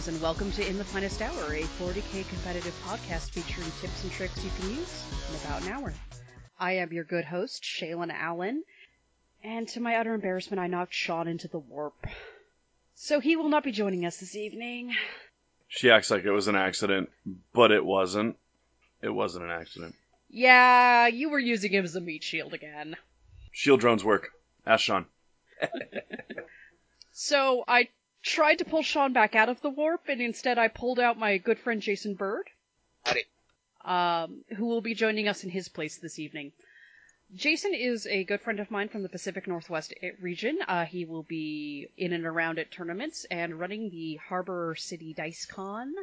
Greetings and welcome to In the Finest Hour, a 40k competitive podcast featuring tips and tricks you can use in about an hour. I am your good host, Shaylin Allen, and to my utter embarrassment, I knocked Sean into the warp. So he will not be joining us this evening. She acts like it was an accident, but it wasn't. It wasn't an accident. Yeah, you were using him as a meat shield again. Shield drones work. Ask Sean. So I tried to pull Sean back out of the warp, and instead I pulled out my good friend Jason Bird, Howdy. um, who will be joining us in his place this evening. Jason is a good friend of mine from the Pacific Northwest region. Uh, he will be in and around at tournaments and running the Harbor City Dice Con,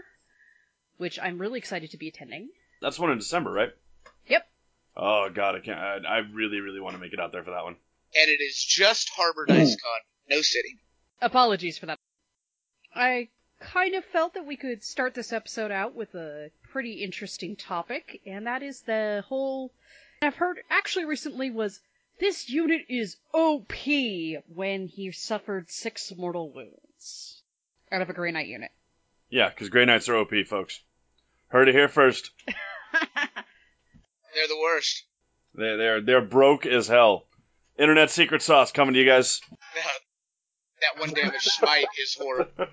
which I'm really excited to be attending. That's one in December, right? Yep. Oh god, I can't. I, I really, really want to make it out there for that one. And it is just Harbor Dice Con, no city. Apologies for that. I kind of felt that we could start this episode out with a pretty interesting topic, and that is the whole. I've heard actually recently was this unit is OP when he suffered six mortal wounds out of a Grey Knight unit. Yeah, because Grey Knights are OP, folks. Heard it here first. They're the worst. They're, they're they're broke as hell. Internet secret sauce coming to you guys. That one damage smite is horrible.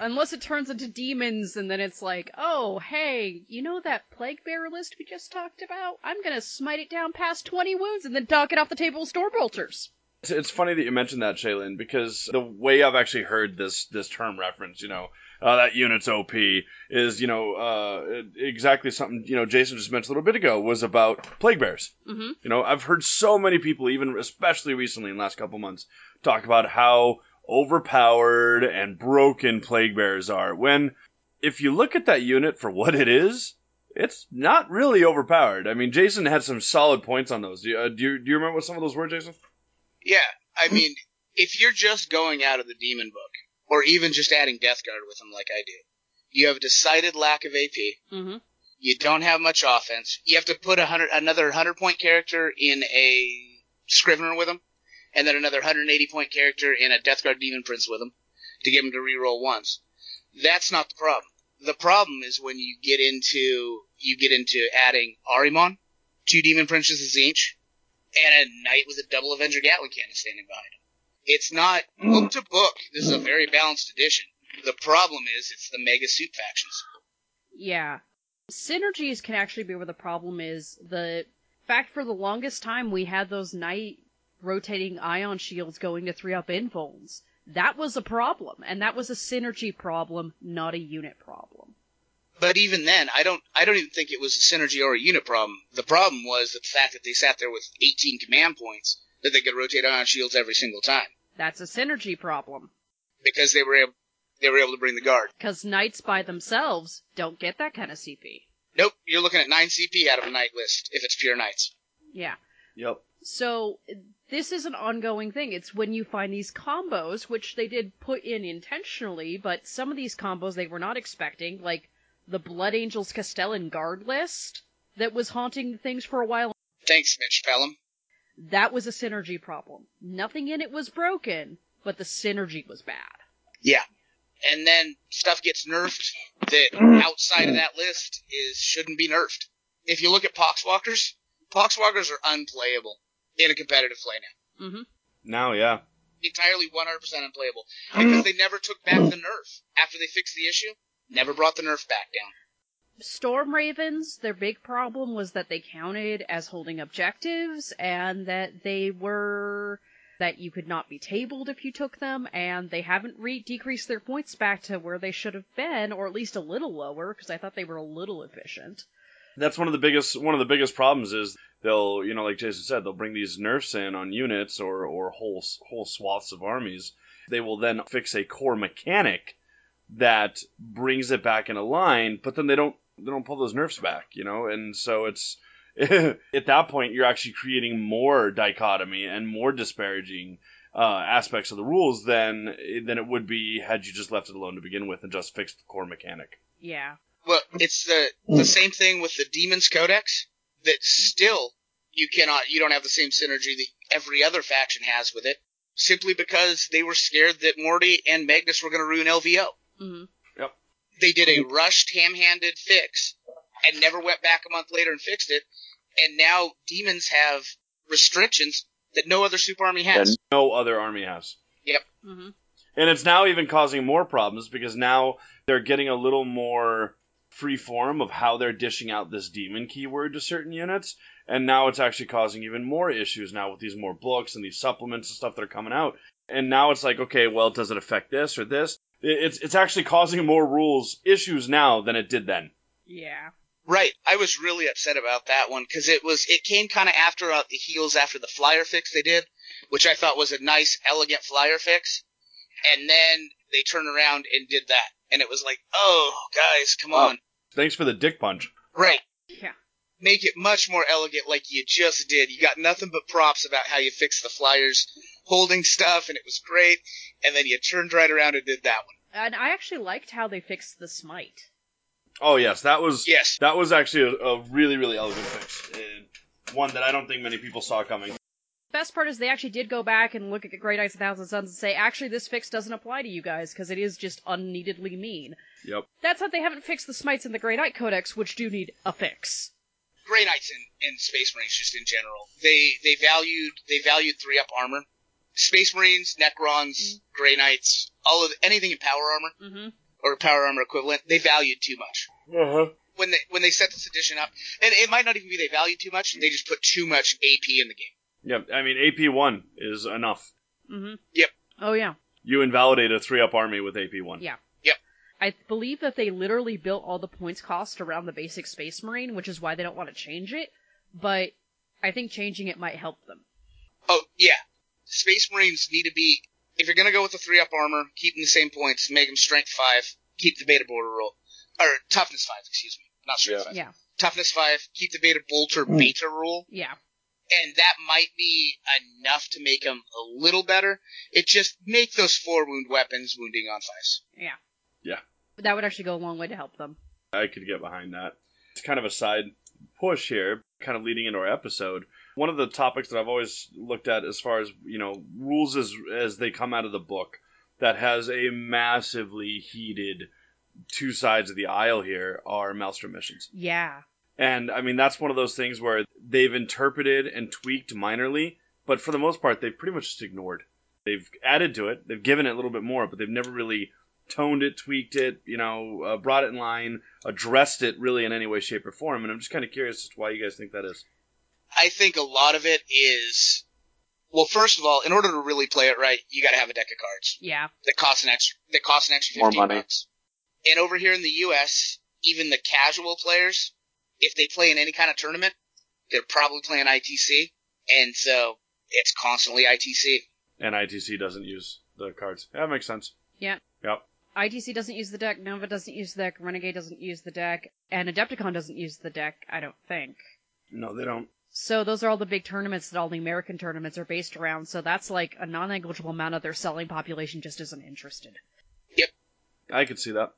Unless it turns into demons, and then it's like, oh, hey, you know that plague bearer list we just talked about? I'm gonna smite it down past 20 wounds and then dock it off the table with storm bolters. It's, it's funny that you mentioned that, Shaylin, because the way I've actually heard this this term reference, you know, uh, that unit's OP is, you know, uh, exactly something you know Jason just mentioned a little bit ago was about plague bears. Mm-hmm. You know, I've heard so many people, even especially recently in the last couple months, talk about how overpowered and broken plague bears are. When, if you look at that unit for what it is, it's not really overpowered. I mean, Jason had some solid points on those. Do you, uh, do you, do you remember what some of those were, Jason? Yeah, I mean, if you're just going out of the demon book, or even just adding Death Guard with them like I do, you have a decided lack of AP. Mm-hmm. You don't have much offense. You have to put a hundred, another hundred point character in a Scrivener with him, and then another 180 point character in a Death Guard Demon Prince with him to get him to reroll once. That's not the problem. The problem is when you get into you get into adding Ahriman, two Demon Princes each, and a Knight with a double Avenger Gatling cannon standing behind him. It's not book to book. This is a very balanced edition. The problem is it's the mega suit factions. Yeah. Synergies can actually be where the problem is. The fact for the longest time we had those Knight rotating ion shields going to three up invulns. That was a problem, and that was a synergy problem, not a unit problem. But even then, I don't I don't even think it was a synergy or a unit problem. The problem was the fact that they sat there with 18 command points that they could rotate ion shields every single time That's a synergy problem. because they were able they were able to bring the guard. Because knights by themselves don't get that kind of CP. Nope, you're looking at nine CP out of a knight list if it's pure knights. Yeah. Yep. So this is an ongoing thing. It's when you find these combos, which they did put in intentionally, but some of these combos they were not expecting, like the Blood Angels Castellan guard list that was haunting things for a while. Thanks, Mitch Pelham. That was a synergy problem. Nothing in it was broken, but the synergy was bad. Yeah. And then stuff gets nerfed that outside of that list is shouldn't be nerfed. If you look at Poxwalkers, Poxwalkers are unplayable in a competitive play now. Mm-hmm. Now, yeah. entirely 100% unplayable because they never took back the nerf after they fixed the issue. Never brought the nerf back down. Storm Ravens, their big problem was that they counted as holding objectives and that they were that you could not be tabled if you took them and they haven't re- decreased their points back to where they should have been or at least a little lower because I thought they were a little efficient. That's one of the biggest one of the biggest problems is they'll you know like Jason said they'll bring these nerfs in on units or or whole whole swaths of armies. They will then fix a core mechanic that brings it back in a line, but then they don't they don't pull those nerfs back, you know, and so it's at that point you're actually creating more dichotomy and more disparaging uh, aspects of the rules than than it would be had you just left it alone to begin with and just fixed the core mechanic. Yeah. Well, it's the the same thing with the Demons Codex that still you cannot you don't have the same synergy that every other faction has with it simply because they were scared that Morty and Magnus were going to ruin LVO. hmm They did a rushed, ham-handed fix and never went back a month later and fixed it. And now demons have restrictions that no other super army has. And no other army has. Yep. Mm-hmm. And it's now even causing more problems because now they're getting a little more free form of how they're dishing out this demon keyword to certain units. And now it's actually causing even more issues now with these more books and these supplements and stuff that are coming out. And now it's like, okay, well, does it affect this or this? It- It's it's actually causing more rules issues now than it did then. Yeah. Right. I was really upset about that one because it was it came kind of after uh, the heels after the flyer fix they did, which I thought was a nice, elegant flyer fix, and then they turned around and did that, and it was like, oh, guys, come Wow. on. Thanks for the dick punch. Right. Yeah. Make it much more elegant, like you just did. You got nothing but props about how you fixed the flyers holding stuff, and it was great. And then you turned right around and did that one. And I actually liked how they fixed the smite. Oh yes, that was Yes. that was actually a, a really really elegant fix. And one that I don't think many people saw coming. Best part is they actually did go back and look at Grey Knights and Thousand Sons and say, actually, this fix doesn't apply to you guys because it is just unneededly mean. Yep. That's how they haven't fixed the smites in the Grey Knight Codex, which do need a fix. Grey Knights in, in Space Marines just in general. They they valued they valued three up armor. Space Marines, Necrons, Grey Knights, all of anything in power armor Mm-hmm. or power armor equivalent, they valued too much. Uh-huh. When they when they set this edition up, and it might not even be they valued too much, they just put too much AP in the game. Yep. I mean, AP one is enough. Mm-hmm. Yep. Oh yeah. You invalidate a three up army with AP one. Yeah. Yep. I believe that they literally built all the points cost around the basic Space Marine, which is why they don't want to change it. But I think changing it might help them. Oh yeah, Space Marines need to be if you're gonna go with the three up armor, keep them the same points, make them strength five, keep the beta bolter roll or toughness five, excuse me, not strength Yeah. five. Yeah. Toughness five, keep the beta bolter hmm. beta rule. Yeah. and that might be enough to make them a little better. It just make those four wound weapons wounding on fives. Yeah. Yeah. That would actually go a long way to help them. I could get behind that. It's kind of a side push here, kind of leading into our episode. One of the topics that I've always looked at as far as, you know, rules as as they come out of the book that has a massively heated two sides of the aisle here are Maelstrom missions. Yeah. And I mean that's one of those things where they've interpreted and tweaked minorly, but for the most part they've pretty much just ignored. They've added to it, they've given it a little bit more, but they've never really toned it, tweaked it, you know, uh, brought it in line, addressed it really in any way, shape, or form. And I'm just kind of curious as to why you guys think that is. I think a lot of it is, well, first of all, in order to really play it right, you got to have a deck of cards Yeah. that costs an extra that costs an extra More fifteen money. bucks. And over here in the U.S., even the casual players, if they play in any kind of tournament, they're probably playing ITC, and so it's constantly ITC. And ITC doesn't use the cards. That makes sense. Yeah. Yep. ITC doesn't use the deck, Nova doesn't use the deck, Renegade doesn't use the deck, and Adepticon doesn't use the deck, I don't think. No, they don't. So those are all the big tournaments that all the American tournaments are based around, so that's like a non-negligible amount of their selling population just isn't interested. Yep. I could see that.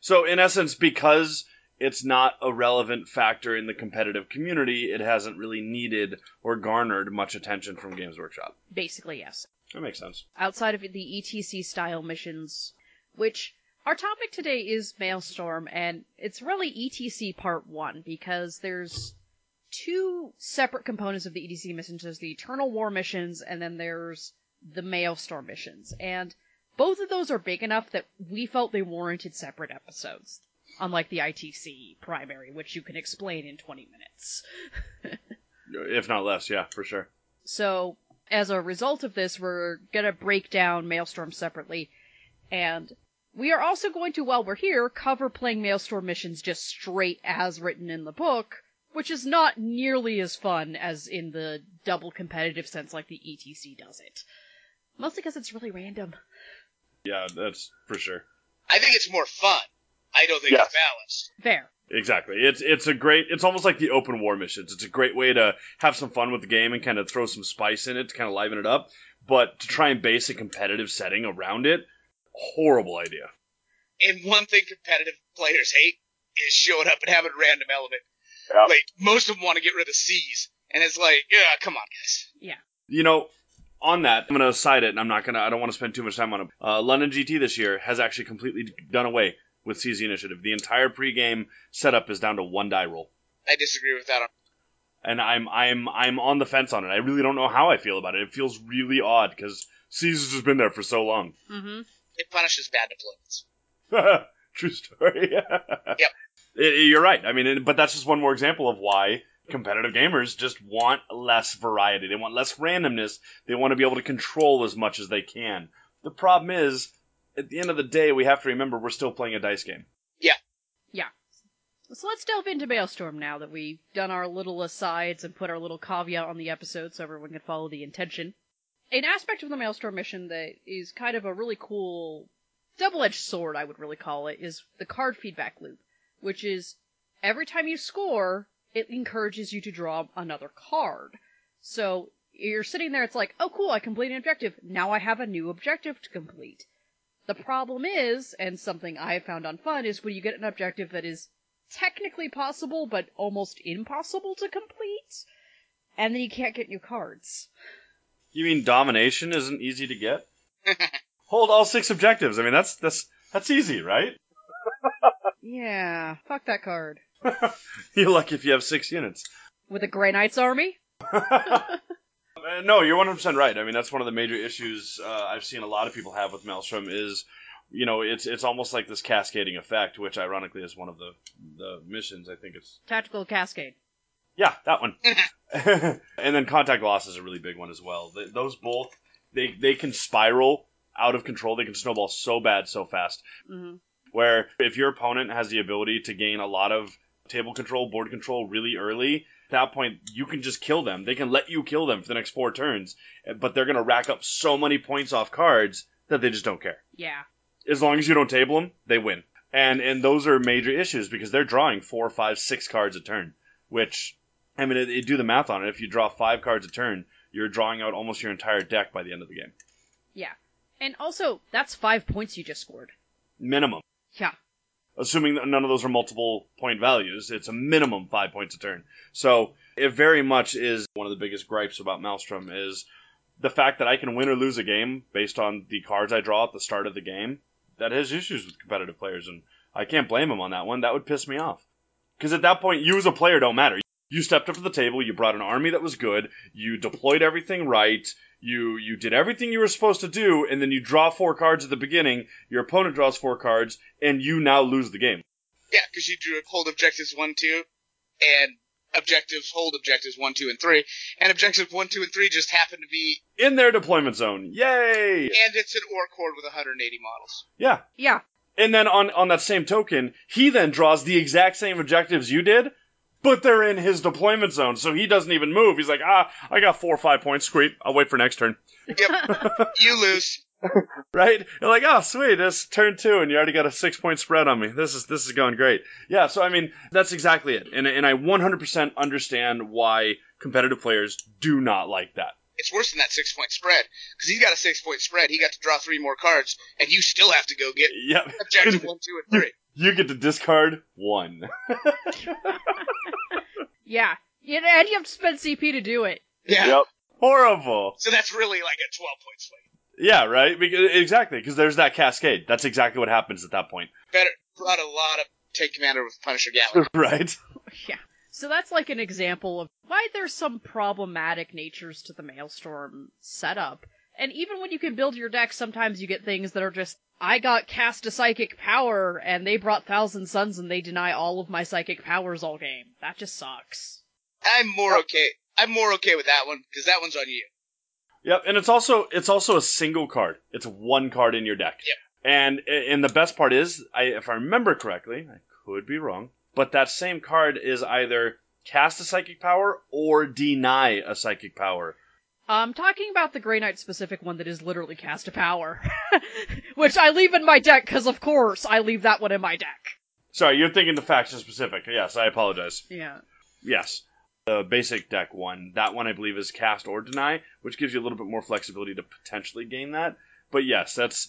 So, in essence, because it's not a relevant factor in the competitive community, it hasn't really needed or garnered much attention from Games Workshop. Basically, yes. That makes sense. Outside of the ETC style missions, which our topic today is Maelstrom, and it's really ETC Part 1, because there's two separate components of the ETC missions. There's the Eternal War missions, and then there's the Maelstrom missions. And both of those are big enough that we felt they warranted separate episodes. Unlike the ITC primary, which you can explain in 20 minutes. If not less, yeah, for sure. So, as a result of this, we're gonna break down Maelstrom separately, and we are also going to, while we're here, cover playing Maelstrom missions just straight as written in the book, which is not nearly as fun as in the double competitive sense like the ETC does it. Mostly because it's really random. Yeah, that's for sure. I think it's more fun. I don't think Yes. it's balanced. Fair. Exactly. It's it's a great. It's almost like the open war missions. It's a great way to have some fun with the game and kind of throw some spice in it to kind of liven it up. But to try and base a competitive setting around it, horrible idea. And one thing competitive players hate is showing up and having a random element. Yeah. Like most of them want to get rid of C's, and it's like, yeah, come on, guys. Yeah. You know, on that, I'm going to cite it, and I'm not going to. I don't want to spend too much time on it. Uh, London GT this year has actually completely done away with CZ Initiative. The entire pregame setup is down to one die roll, I disagree with that. and I'm I'm I'm on the fence on it. I really don't know how I feel about it. It feels really odd because CZ's has been there for so long. Mm-hmm. It punishes bad deployments. True story. yep. You're right. I mean, it- but that's just one more example of why competitive gamers just want less variety. They want less randomness. They want to be able to control as much as they can. The problem is, at the end of the day, we have to remember we're still playing a dice game. Yeah. Yeah. So let's delve into Maelstrom now that we've done our little asides and put our little caveat on the episode so everyone can follow the intention. An aspect of the Maelstrom mission that is kind of a really cool double-edged sword, I would really call it, is the card feedback loop, which is every time you score, it encourages you to draw another card. So you're sitting there, it's like, oh cool, I completed an objective. Now I have a new objective to complete. The problem is, and something I have found on fun, is when you get an objective that is technically possible, but almost impossible to complete, and then you can't get new cards. You mean domination isn't easy to get? Hold all six objectives. I mean, that's that's that's easy, right? Yeah, fuck that card. You're lucky if you have six units. With a Grey Knights army? Uh, no, you're 100% right. I mean, that's one of the major issues uh, I've seen a lot of people have with Maelstrom is, you know, it's it's almost like this cascading effect, which ironically is one of the the missions. I think it's Tactical Cascade. Yeah, that one. and then contact loss is a really big one as well. Th those both they they can spiral out of control. They can snowball so bad so fast. hmm Where if your opponent has the ability to gain a lot of table control, board control really early, at that point you can just kill them. They can let you kill them for the next four turns, but they're gonna rack up so many points off cards that they just don't care. Yeah. As long as you don't table them, they win. And and those are major issues because they're drawing four, five, six cards a turn. Which, I mean, it, it- do the math on it. If you draw five cards a turn, you're drawing out almost your entire deck by the end of the game, Yeah. And also, that's five points you just scored. minimum. Yeah. assuming that none of those are multiple point values, it's a minimum five points a turn. So it very much is one of the biggest gripes about Maelstrom is the fact that I can win or lose a game based on the cards I draw at the start of the game. That has issues with competitive players, and I can't blame them on that one. That would piss me off. Because at that point, you as a player don't matter. You stepped up to the table, you brought an army that was good, you deployed everything right, you you did everything you were supposed to do, and then you draw four cards at the beginning, your opponent draws four cards, and you now lose the game. Yeah, because you drew hold objectives one, two, and objectives hold objectives one, two, and three, and objectives one, two, and three just happen to be, In their deployment zone. Yay! and it's an orc horde with 180 models. Yeah. Yeah. And then on, on that same token, he then draws the exact same objectives you did, but they're in his deployment zone, so he doesn't even move. He's like, ah, I got four or five points, sweet. I'll wait for next turn. Yep, you lose. right? You're like, oh, sweet, it's turn two, and you already got a six point spread on me. This is this is going great. Yeah, so I mean, that's exactly it, and and I 100% understand why competitive players do not like that. It's worse than that six point spread because he's got a six point spread. He got to draw three more cards, and you still have to go get Yep, objective one, two, and three. You get to discard one. Yeah. Yeah, And you have to spend CP to do it. Yeah. Yep, horrible. So that's really like a 12 point swing. Yeah, right. Because, exactly, because there's that cascade. That's exactly what happens at that point, Better brought a lot of tank commander with Punisher Gatling. right? Yeah. So that's like an example of why there's some problematic natures to the Maelstrom setup. And even when you can build your deck, sometimes you get things that are just, I got cast a psychic power and they brought Thousand Sons and they deny all of my psychic powers all game. That just sucks. I'm more okay. I'm more okay with that one because that one's on you. Yep, and it's also it's also a single card. It's one card in your deck. Yep. And and the best part is, I, if I remember correctly, I could be wrong, but that same card is either cast a psychic power or deny a psychic power. I'm talking about the Grey Knight specific one that is literally cast a power. Which I leave in my deck because of course I leave that one in my deck. Sorry, you're thinking the faction specific. Yes, I apologize. Yeah. Yes. The basic deck one, that one I believe is cast or deny, which gives you a little bit more flexibility to potentially gain that. But yes, that's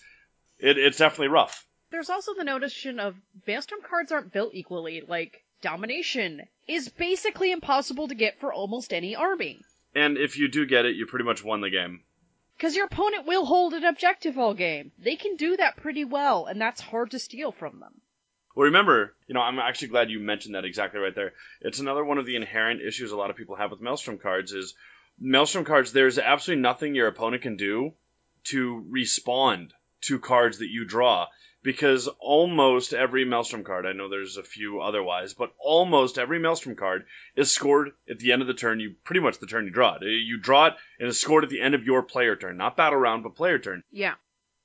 it, it's definitely rough. There's also the notion of Maelstrom cards aren't built equally. Like, Domination is basically impossible to get for almost any army. And if you do get it, you pretty much won the game. Because your opponent will hold an objective all game. They can do that pretty well, and that's hard to steal from them. Well, remember, you know, I'm actually glad you mentioned that exactly right there. It's another one of the inherent issues a lot of people have with Maelstrom cards is Maelstrom cards, there's absolutely nothing your opponent can do to respond to cards that you draw. Because almost every Maelstrom card, I know there's a few otherwise, but almost every Maelstrom card is scored at the end of the turn. You pretty much the turn you draw it. Uh, you draw it and it's scored at the end of your player turn, not battle round, but player turn. Yeah.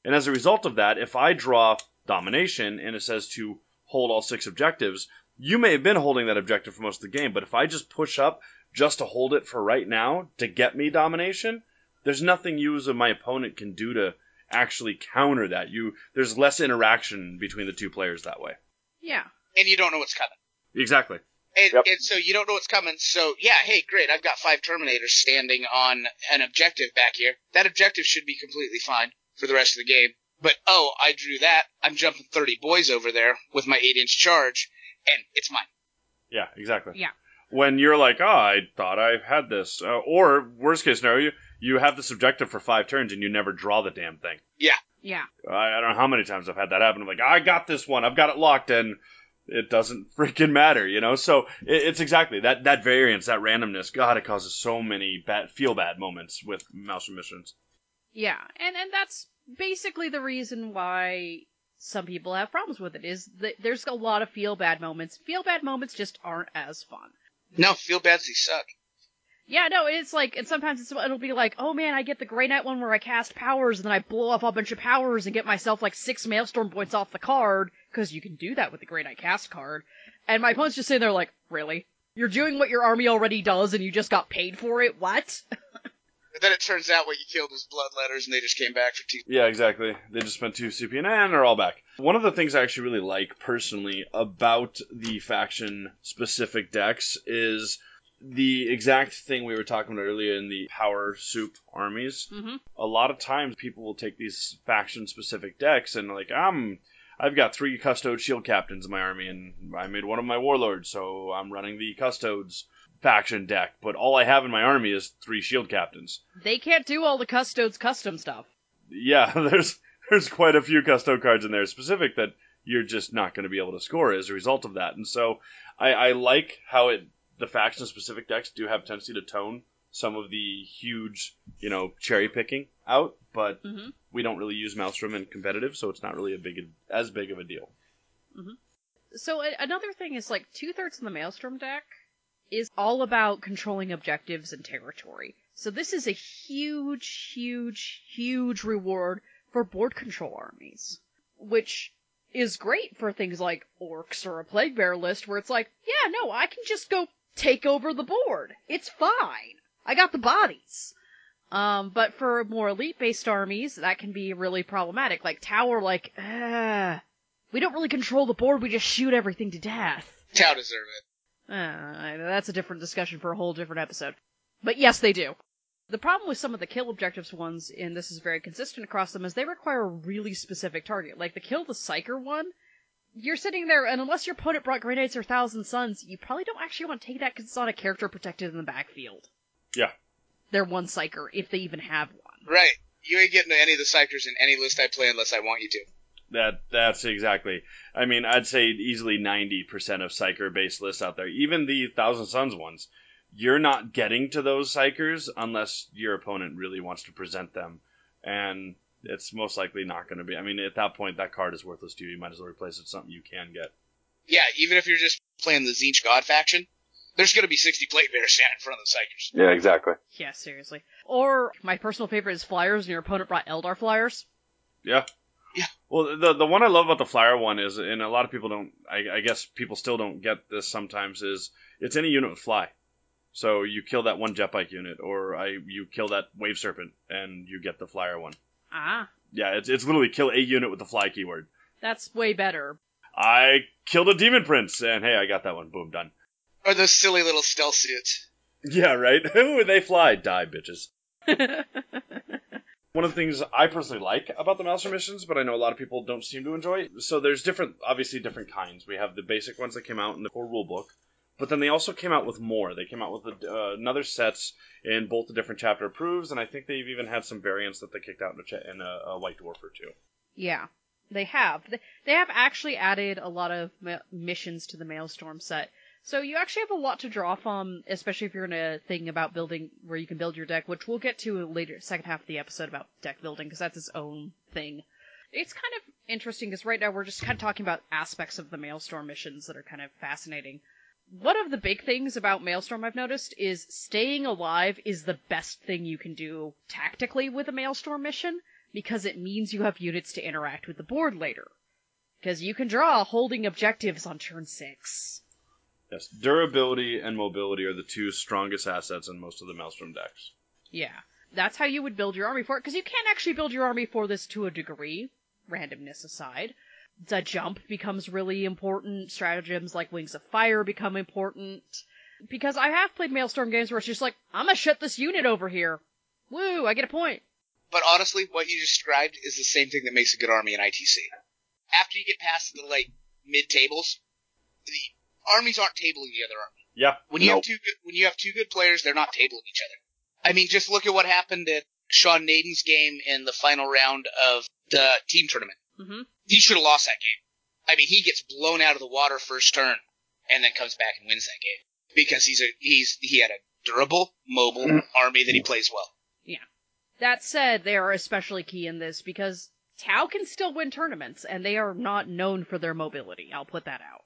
And as a result of that, if I draw domination and it says to hold all six objectives, you may have been holding that objective for most of the game, but if I just push up just to hold it for right now to get me domination, there's nothing you as my opponent can do to actually counter that. You there's less interaction between the two players that way. Yeah. And you don't know what's coming. Exactly. And, Yep. and so you don't know what's coming. So yeah, hey, great. I've got five Terminators standing on an objective back here. That objective should be completely fine for the rest of the game. But oh, I drew that. I'm jumping 30 boys over there with my eight inch charge, and it's mine. Yeah, exactly. Yeah. When you're like, oh, I thought I had this, uh, or worst case scenario, you, you have the subjective for five turns and you never draw the damn thing. Yeah. I, I don't know how many times I've had that happen. I'm like, I got this one, I've got it locked, and it doesn't freaking matter, you know. So it, it's exactly that that variance, that randomness. God, it causes so many bad feel bad moments with mouse missions. Yeah. And and that's basically the reason why some people have problems with it is that there's a lot of feel bad moments. Feel bad moments just aren't as fun. No, feel bad they suck. Yeah, no, it's like, and sometimes it's, it'll be like, oh man, I get the Grey Knight one where I cast powers and then I blow up a bunch of powers and get myself like six Maelstrom points off the card, because you can do that with the Grey Knight cast card. And my opponent's just sitting there like, really? You're doing what your army already does and you just got paid for it? What? But then it turns out what you killed was bloodletters, and they just came back for two. Yeah, exactly. They just spent two CP and they're all back. One of the things I actually really like personally about the faction specific decks is the exact thing we were talking about earlier in the power soup armies. mm-hmm. a lot of times people will take these faction specific decks and like I'm I've got three custode shield captains in my army and I made one of my warlords, so I'm running the custodes faction deck, but all I have in my army is three shield captains. They can't do all the custodes custom stuff. Yeah, there's there's quite a few custode cards in there specific that you're just not going to be able to score as a result of that. And so I, I like how it the faction specific decks do have tendency to tone some of the huge, you know, cherry picking out, but Mm-hmm. we don't really use Maelstrom in competitive, so it's not really a big as big of a deal. So a- another thing is like two thirds of the Maelstrom deck is all about controlling objectives and territory. So this is a huge, huge, huge reward for board control armies, which is great for things like orcs or a plague bear list where it's like, yeah, no, I can just go take over the board. It's fine. I got the bodies. Um, but for more elite based armies, that can be really problematic. Like Tau, like, uh, we don't really control the board, we just shoot everything to death. Tau deserve it. Uh, that's a different discussion for a whole different episode. But yes, they do. The problem with some of the kill objectives ones, and this is very consistent across them, is they require a really specific target. Like the kill the Psyker one, you're sitting there, and unless your opponent brought Grey Knights or Thousand Sons, you probably don't actually want to take that because it's not a character protected in the backfield. Yeah. They're one Psyker, if they even have one. Right. You ain't getting any of the psykers in any list I play unless I want you to. That that's exactly. I mean, I'd say easily ninety percent of psyker based lists out there, even the Thousand Sons ones, you're not getting to those psykers unless your opponent really wants to present them, and it's most likely not going to be. I mean, at that point, that card is worthless to you. You might as well replace it with something you can get. Yeah, even if you're just playing the Tzeentch God faction, there's going to be 60 plague bears standing in front of the psykers. Yeah, exactly. Yeah, seriously. Or, my personal favorite is Flyers, and your opponent brought Eldar Flyers. Yeah. Yeah. Well, the the one I love about the flyer one is, and a lot of people don't. I, I guess people still don't get this sometimes. Is it's any unit with fly. So you kill that one jet bike unit, or I you kill that wave serpent, and you get the flyer one. Ah, Yeah, it's it's literally kill a unit with the fly keyword. that's way better. I killed a demon prince, and hey, I got that one. Boom, done. Or those silly little stealth suits. Yeah, right. Ooh, they fly. Die, bitches. One of the things I personally like about the Master missions, but I know a lot of people don't seem to enjoy. So there's different, obviously different kinds. We have the basic ones that came out in the core rulebook. But then they also came out with more. They came out with uh, another sets in both the different chapter approves, and I think they've even had some variants that they kicked out in a, cha- in a, a White Dwarf or two. Yeah, they have. They, they have actually added a lot of ma- missions to the Maelstrom set. So you actually have a lot to draw from, especially if you're in a thing about building where you can build your deck, which we'll get to later, second half of the episode about deck building, because that's its own thing. It's kind of interesting because right now we're just kind of talking about aspects of the Maelstrom missions that are kind of fascinating. One of the big things about Maelstrom I've noticed is staying alive is the best thing you can do tactically with a Maelstrom mission because it means you have units to interact with the board later. Because you can draw holding objectives on turn six. Yes, durability and mobility are the two strongest assets in most of the Maelstrom decks. Yeah. That's how you would build your army for it, because you can actually build your army for this to a degree, randomness aside. The jump becomes really important, stratagems like Wings of Fire become important. Because I have played Maelstrom games where it's just like, I'm gonna shut this unit over here. Woo, I get a point. But honestly, what you described is the same thing that makes a good army in ITC. After you get past the like mid tables, the armies aren't tabling the other army. Yeah, When you Nope. have two good, when you have two good players, they're not tabling each other. I mean, just look at what happened at Sean Nayden's game in the final round of the team tournament. Hmm He should have lost that game. I mean, he gets blown out of the water first turn, and then comes back and wins that game because he's a he's he had a durable, mobile army that he plays well. Yeah. That said, they are especially key in this because Tau can still win tournaments, and they are not known for their mobility. I'll put that out.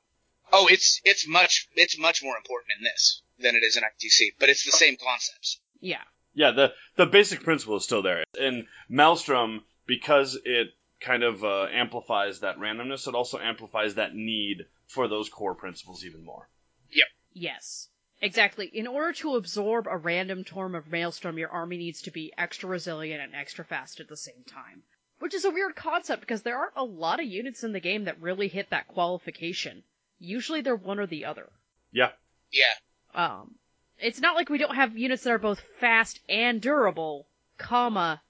Oh, it's it's much it's much more important in this than it is in ITC, but it's the same concepts. Yeah. yeah. The the basic principle is still there. In Maelstrom, because it kind of uh, amplifies that randomness, it also amplifies that need for those core principles even more. Yep. Yes. Exactly. In order to absorb a random torm of Maelstrom, your army needs to be extra resilient and extra fast at the same time. Which is a weird concept because there aren't a lot of units in the game that really hit that qualification. Usually they're one or the other. Yeah, Yeah, Um, it's not like we don't have units that are both fast and durable, comma,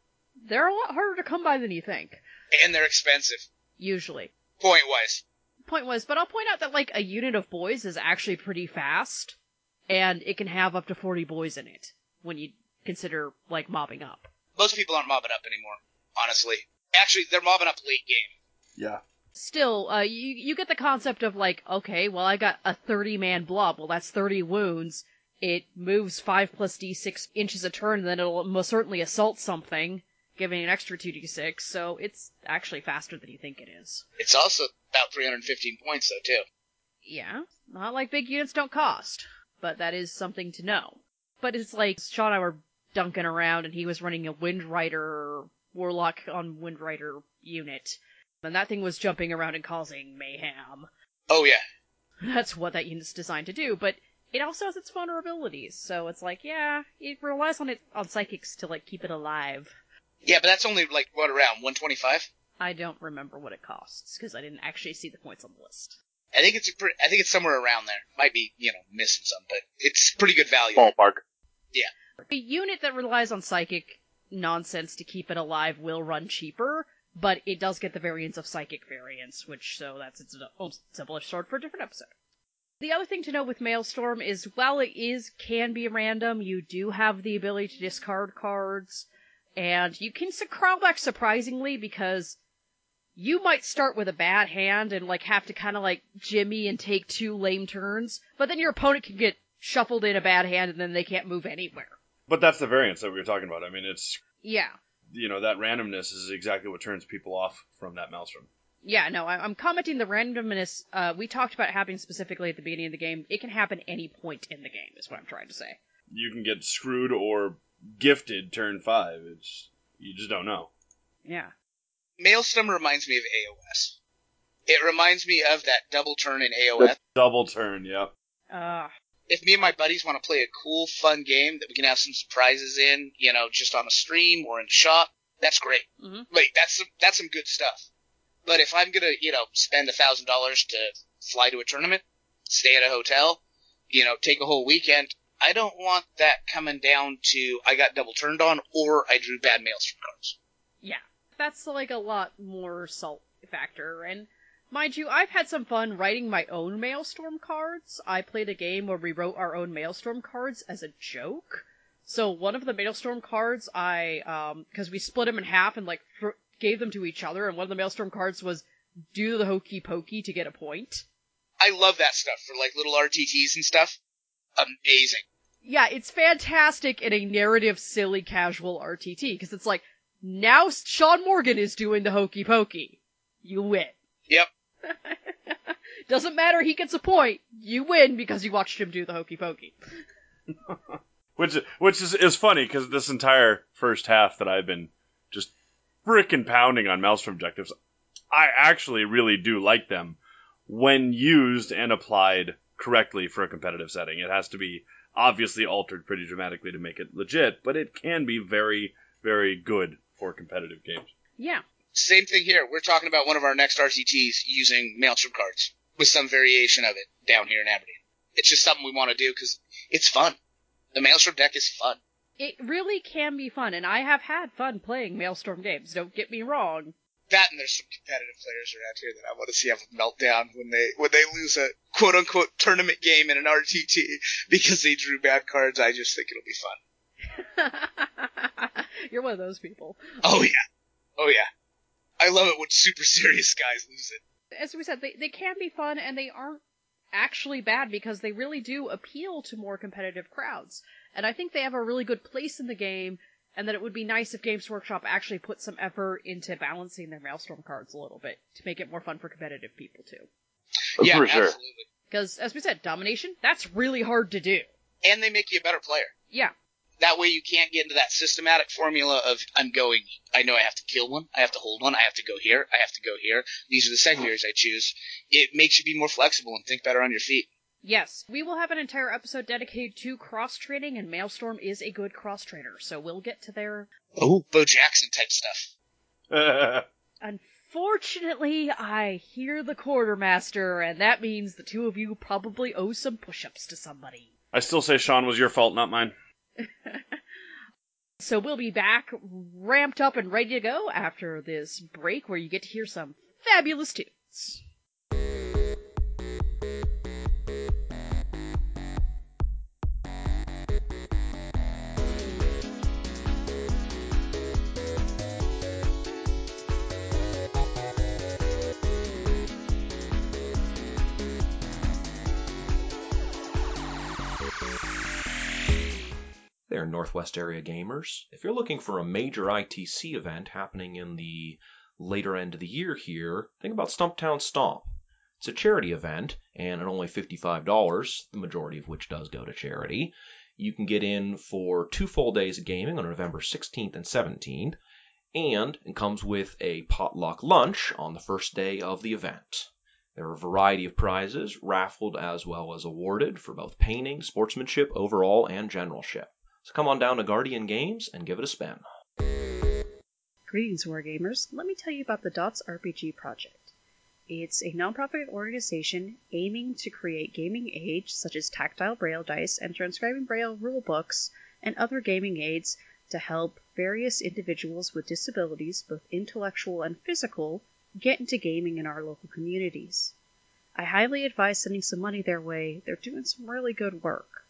they're a lot harder to come by than you think, and they're expensive usually. point wise. Point was, but I'll point out that like a unit of boys is actually pretty fast, and it can have up to 40 boys in it when you consider like mobbing up. Most people aren't mobbing up anymore, honestly. Actually, they're mobbing up late game. yeah. Still, uh, you you get the concept of like, okay, well I got a 30 man blob, well that's 30 wounds. It moves 5 plus d6 inches a turn, and then it'll most certainly assault something, giving an extra 2d6, so it's actually faster than you think it is. It's also about 315 points though too. Yeah, not like big units don't cost, but that is something to know. But it's like Sean and I were dunking around, and he was running a Wind Rider Warlock on Wind Rider unit, and that thing was jumping around and causing mayhem. Oh yeah, That's what that unit's designed to do, but it also has its vulnerabilities, so it's like, yeah, it relies on it on psychics to like keep it alive. Yeah, but that's only like what around 125. I don't remember what it costs because I didn't actually see the points on the list. I think it's a pre- I think it's somewhere around there. Might be you know missing some, but it's pretty good value. Ballpark. Yeah. A unit that relies on psychic nonsense to keep it alive will run cheaper, but it does get the variance of psychic variance, which so that's its own simple sword for a different episode. The other thing to know with Maelstrom is while it is can be random, you do have the ability to discard cards, and you can crawl back surprisingly because you might start with a bad hand and like have to kind of like jimmy and take two lame turns, but then your opponent can get shuffled in a bad hand and then they can't move anywhere. But that's the variance that we were talking about. I mean, it's Yeah. you know that randomness is exactly what turns people off from that Maelstrom. Yeah, no, I'm commenting the randomness. Uh, we talked about happening specifically at the beginning of the game. It can happen any point in the game, is what I'm trying to say. You can get screwed or gifted turn five. It's you just don't know. Yeah. Maelstrom reminds me of AOS. It reminds me of that double turn in AOS. Double turn. Yep. Uh, if me and my buddies want to play a cool, fun game that we can have some surprises in, you know, just on a stream or in the shop, that's great. Mhm. Like that's some, that's some good stuff. But if I'm gonna, you know, spend a thousand dollars to fly to a tournament, stay at a hotel, you know, take a whole weekend, I don't want that coming down to I got double turned on or I drew bad Maelstrom cards. yeah. That's like a lot more salt factor, and Mind you, I've had some fun writing my own Maelstrom cards. I played a game where we wrote our own Maelstrom cards as a joke. So one of the Maelstrom cards, I, um, cause we split them in half and like gave them to each other, and one of the Maelstrom cards was do the hokey pokey to get a point. I love that stuff for like little RTTs and stuff. Amazing. Yeah, it's fantastic in a narrative, silly, casual RTT, because it's like, now Sean Morgan is doing the hokey pokey. You win. Yep. Doesn't matter, he gets a point. You win because you watched him do the hokey pokey. Which which is, is funny because this entire first half that I've been just frickin' pounding on Maelstrom objectives, I actually really do like them when used and applied correctly for a competitive setting. It has to be obviously altered pretty dramatically to make it legit, but it can be very, very good for competitive games. Yeah. Same thing here. We're talking about one of our next RTTs using Maelstrom cards with some variation of it down here in Aberdeen. It's just something we want to do because it's fun. The Maelstrom deck is fun. It really can be fun, and I have had fun playing Maelstrom games, don't get me wrong. That and there's some competitive players around here that I want to see have a meltdown when they when they lose a quote unquote tournament game in an RTT because they drew bad cards. I just think it'll be fun. You're one of those people. Oh yeah, oh yeah. I love it when super serious guys lose it. As we said, they, they can be fun, and they aren't actually bad because they really do appeal to more competitive crowds. And I think they have a really good place in the game, and that it would be nice if Games Workshop actually put some effort into balancing their Maelstrom cards a little bit to make it more fun for competitive people too. Oh, yeah, For sure. absolutely. Because, as we said, domination, that's really hard to do. And they make you a better player. Yeah. That way you can't get into that systematic formula of I'm going, I know I have to kill one, I have to hold one, I have to go here, I have to go here. These are the secondaries I choose. It makes you be more flexible and think better on your feet. Yes, we will have an entire episode dedicated to cross training, and Maelstrom is a good cross trainer, so we'll get to their. Oh, Bo Jackson type stuff. Unfortunately, I hear the quartermaster, and that means the two of you probably owe some push ups to somebody. I still say Sean was your fault, not mine. So we'll be back ramped up and ready to go after this break where you get to hear some fabulous tunes. Northwest Area Gamers. If you're looking for a major ITC event happening in the later end of the year here, think about Stumptown Stomp. It's a charity event, and at only $55, the majority of which does go to charity, you can get in for two full days of gaming on November 16th and 17th, and it comes with a potluck lunch on the first day of the event. There are a variety of prizes, raffled as well as awarded for both painting, sportsmanship, overall, and generalship. So come on down to Guardian Games and give it a spin. Greetings, Wargamers. Let me tell you about the Dots RPG Project. It's a nonprofit organization aiming to create gaming aids such as tactile braille dice and transcribing braille rule books and other gaming aids to help various individuals with disabilities, both intellectual and physical, get into gaming in our local communities. I highly advise sending some money their way. They're doing some really good work.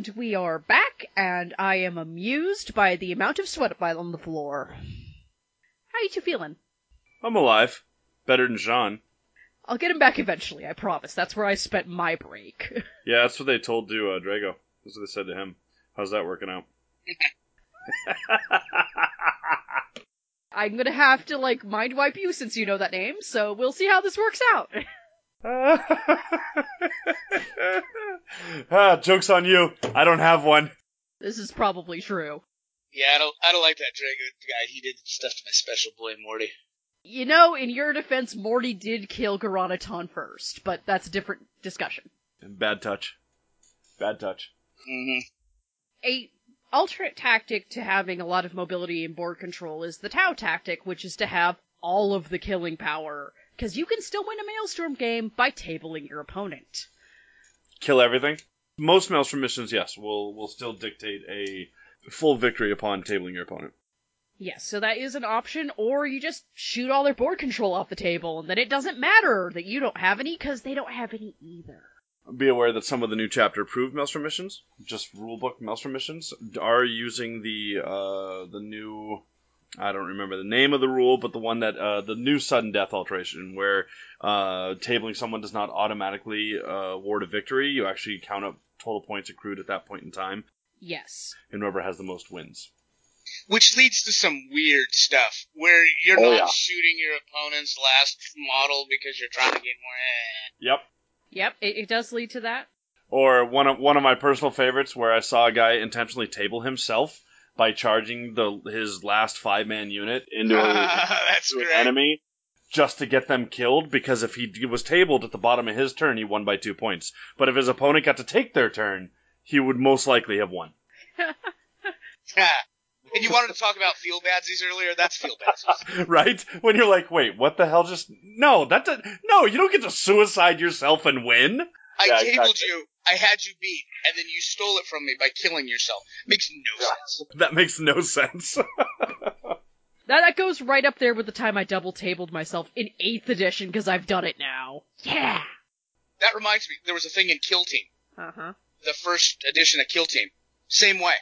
And we are back, and I am amused by the amount of sweat on the floor. How you two feeling? I'm alive. Better than Sean. I'll get him back eventually, I promise. That's where I spent my break. Yeah, that's what they told to uh, Drago. That's what they said to him. How's that working out? I'm gonna have to, like, mind wipe you since you know that name, so we'll see how this works out. ah, joke's on you. I don't have one. this is probably true. Yeah, I don't, I don't like that Drago guy. He did stuff to my special boy Morty. You know, in your defense, Morty did kill Garanaton first, but that's a different discussion. Bad touch. Bad touch. Mm-hmm. A alternate tactic to having a lot of mobility and board control is the Tau tactic, which is to have all of the killing power. Because you can still win a Maelstrom game by tabling your opponent. Kill everything. Most Maelstrom missions, yes, will will still dictate a full victory upon tabling your opponent. Yes, so that is an option, or you just shoot all their board control off the table, and then it doesn't matter that you don't have any, because they don't have any either. Be aware that some of the new chapter approved Maelstrom missions, just rulebook Maelstrom missions, are using the uh, the new I don't remember the name of the rule, but the one that uh, the new sudden death alteration, where uh, tabling someone does not automatically uh, award a victory. You actually count up total points accrued at that point in time, Yes. and whoever has the most wins. Which leads to some weird stuff where you're Oh, not yeah. shooting your opponent's last model because you're trying to get more. Eh. Yep. Yep, it, it does lead to that. Or one of one of my personal favorites, where I saw a guy intentionally table himself by charging the his last five man unit into a, That's to an great. enemy just to get them killed because if he was tabled at the bottom of his turn, he won by two points. But if his opponent got to take their turn, he would most likely have won. and you wanted to talk about field badsies earlier? That's field badsies. right? When you're like, wait, what the hell just. No, that does, No, you don't get to suicide yourself and win. I Yeah, tabled exactly. you, I had you beat, and then you stole it from me by killing yourself. Makes no sense. That makes no sense. That, that goes right up there with the time I double tabled myself in 8th edition, because I've done it now. Yeah! That reminds me, there was a thing in Kill Team, Uh-huh. the first edition of Kill Team. Same way.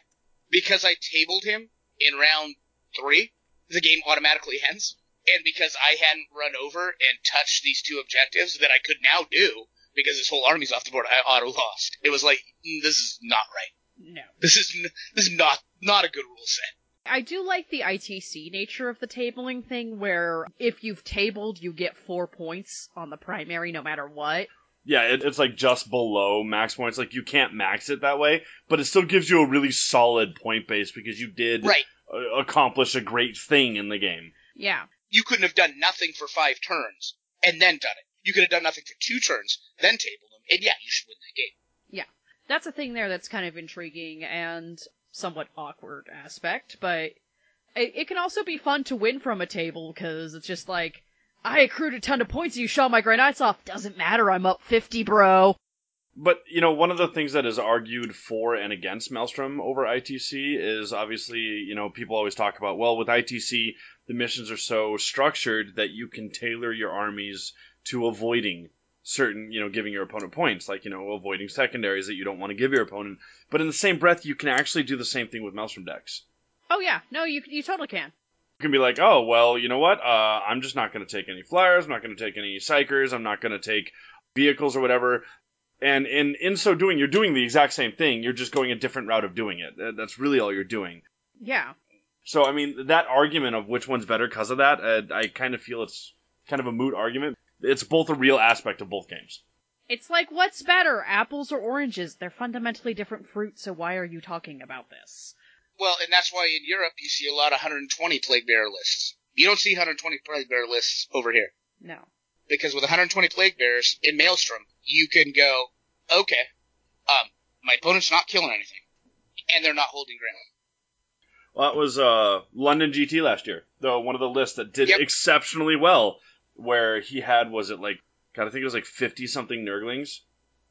Because I tabled him in round three, the game automatically ends. And because I hadn't run over and touched these two objectives that I could now do, because this whole army's off the board, I auto lost. It was like, mm, this is not right. No. This is n- this is not not a good rule set. I do like the ITC nature of the tabling thing, where if you've tabled, you get four points on the primary no matter what. yeah, it, it's like just below max points. Like, you can't max it that way, but it still gives you a really solid point base because you did Right. uh, accomplish a great thing in the game. Yeah. You couldn't have done nothing for five turns and then done it. You could have done nothing for two turns, then tabled them, and yeah, you should win that game. Yeah. That's a thing there that's kind of intriguing and somewhat awkward aspect, but it, it can also be fun to win from a table, because it's just like, I accrued a ton of points, you shot my Grey Knights off, doesn't matter, I'm up 50, bro. But you know, one of the things that is argued for and against Maelstrom over ITC is obviously, you know, people always talk about, well, with ITC, the missions are so structured that you can tailor your armies to avoiding certain, you know, giving your opponent points, like, you know, avoiding secondaries that you don't want to give your opponent. But in the same breath, you can actually do the same thing with Maelstrom decks. Oh yeah, no, you, you totally can. You can be like, oh, well, you know what? Uh, I'm just not going to take any flyers. I'm not going to take any psykers. I'm not going to take vehicles or whatever. And in, in so doing, you're doing the exact same thing. You're just going a different route of doing it. That's really all you're doing. Yeah. So, I mean, that argument of which one's better because of that, uh, I kind of feel it's kind of a moot argument. It's both a real aspect of both games. It's like, what's better, apples or oranges? They're fundamentally different fruits, so why are you talking about this? Well, and that's why in Europe you see a lot of 120 plague bearer lists. You don't see 120 plague bearer lists over here. No. Because with 120 plague bearers in Maelstrom, you can go, okay, um, my opponent's not killing anything, and they're not holding ground. Well, that was uh, London GT last year, though one of the lists that did Yep. exceptionally well, where he had was it like God, I think it was like fifty something Nurglings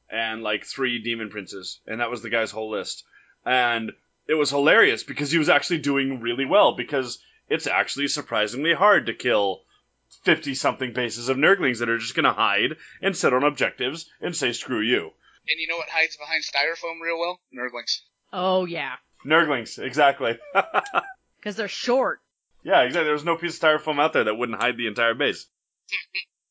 and like three Demon Princes, and that was the guy's whole list, and it was hilarious because he was actually doing really well because it's actually surprisingly hard to kill fifty something bases of Nurglings that are just gonna hide and sit on objectives and say screw you. And you know what hides behind styrofoam real well? Nurglings. Oh yeah. Nurglings, exactly. Because they're short. Yeah, exactly. There was no piece of styrofoam out there that wouldn't hide the entire base.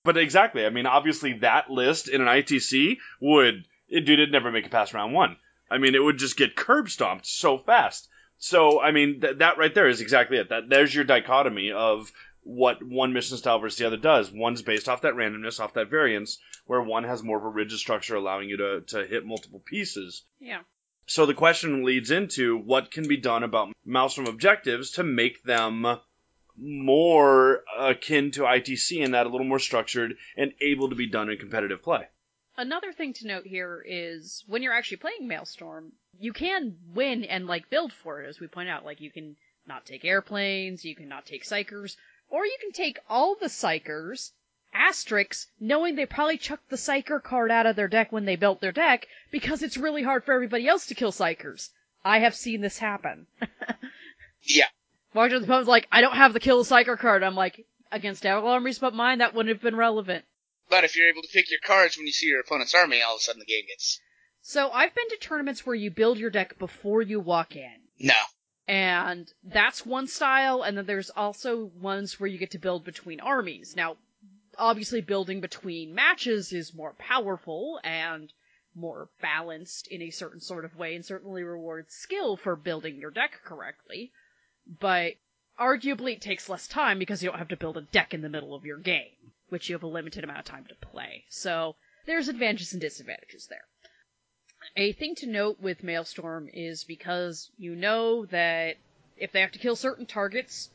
But exactly, I mean, obviously that list in an ITC would, it, dude, it'd never make it past round one. I mean, it would just get curb stomped so fast. So, I mean, th- that right there is exactly it. That there's your dichotomy of what one mission style versus the other does. One's based off that randomness, off that variance, where one has more of a rigid structure, allowing you to to hit multiple pieces. Yeah. So the question leads into what can be done about Maelstrom objectives to make them more akin to ITC in that a little more structured and able to be done in competitive play. Another thing to note here is when you're actually playing Maelstrom, you can win and like build for it, as we point out. Like you can not take airplanes, you can not take psykers, or you can take all the psykers, asterisks, knowing they probably chucked the psyker card out of their deck when they built their deck because it's really hard for everybody else to kill psykers. I have seen this happen. Yeah. March of the Poem's like, I don't have the kill psyker card. I'm like, against all armies but mine, that wouldn't have been relevant. But if you're able to pick your cards when you see your opponent's army, all of a sudden the game gets So I've been to tournaments where you build your deck before you walk in. no. And that's one style, and then there's also ones where you get to build between armies. Now, obviously building between matches is more powerful and more balanced in a certain sort of way and certainly rewards skill for building your deck correctly. But arguably it takes less time because you don't have to build a deck in the middle of your game, which you have a limited amount of time to play. So there's advantages and disadvantages there. A thing to note with Maelstrom is because you know that if they have to kill certain targets,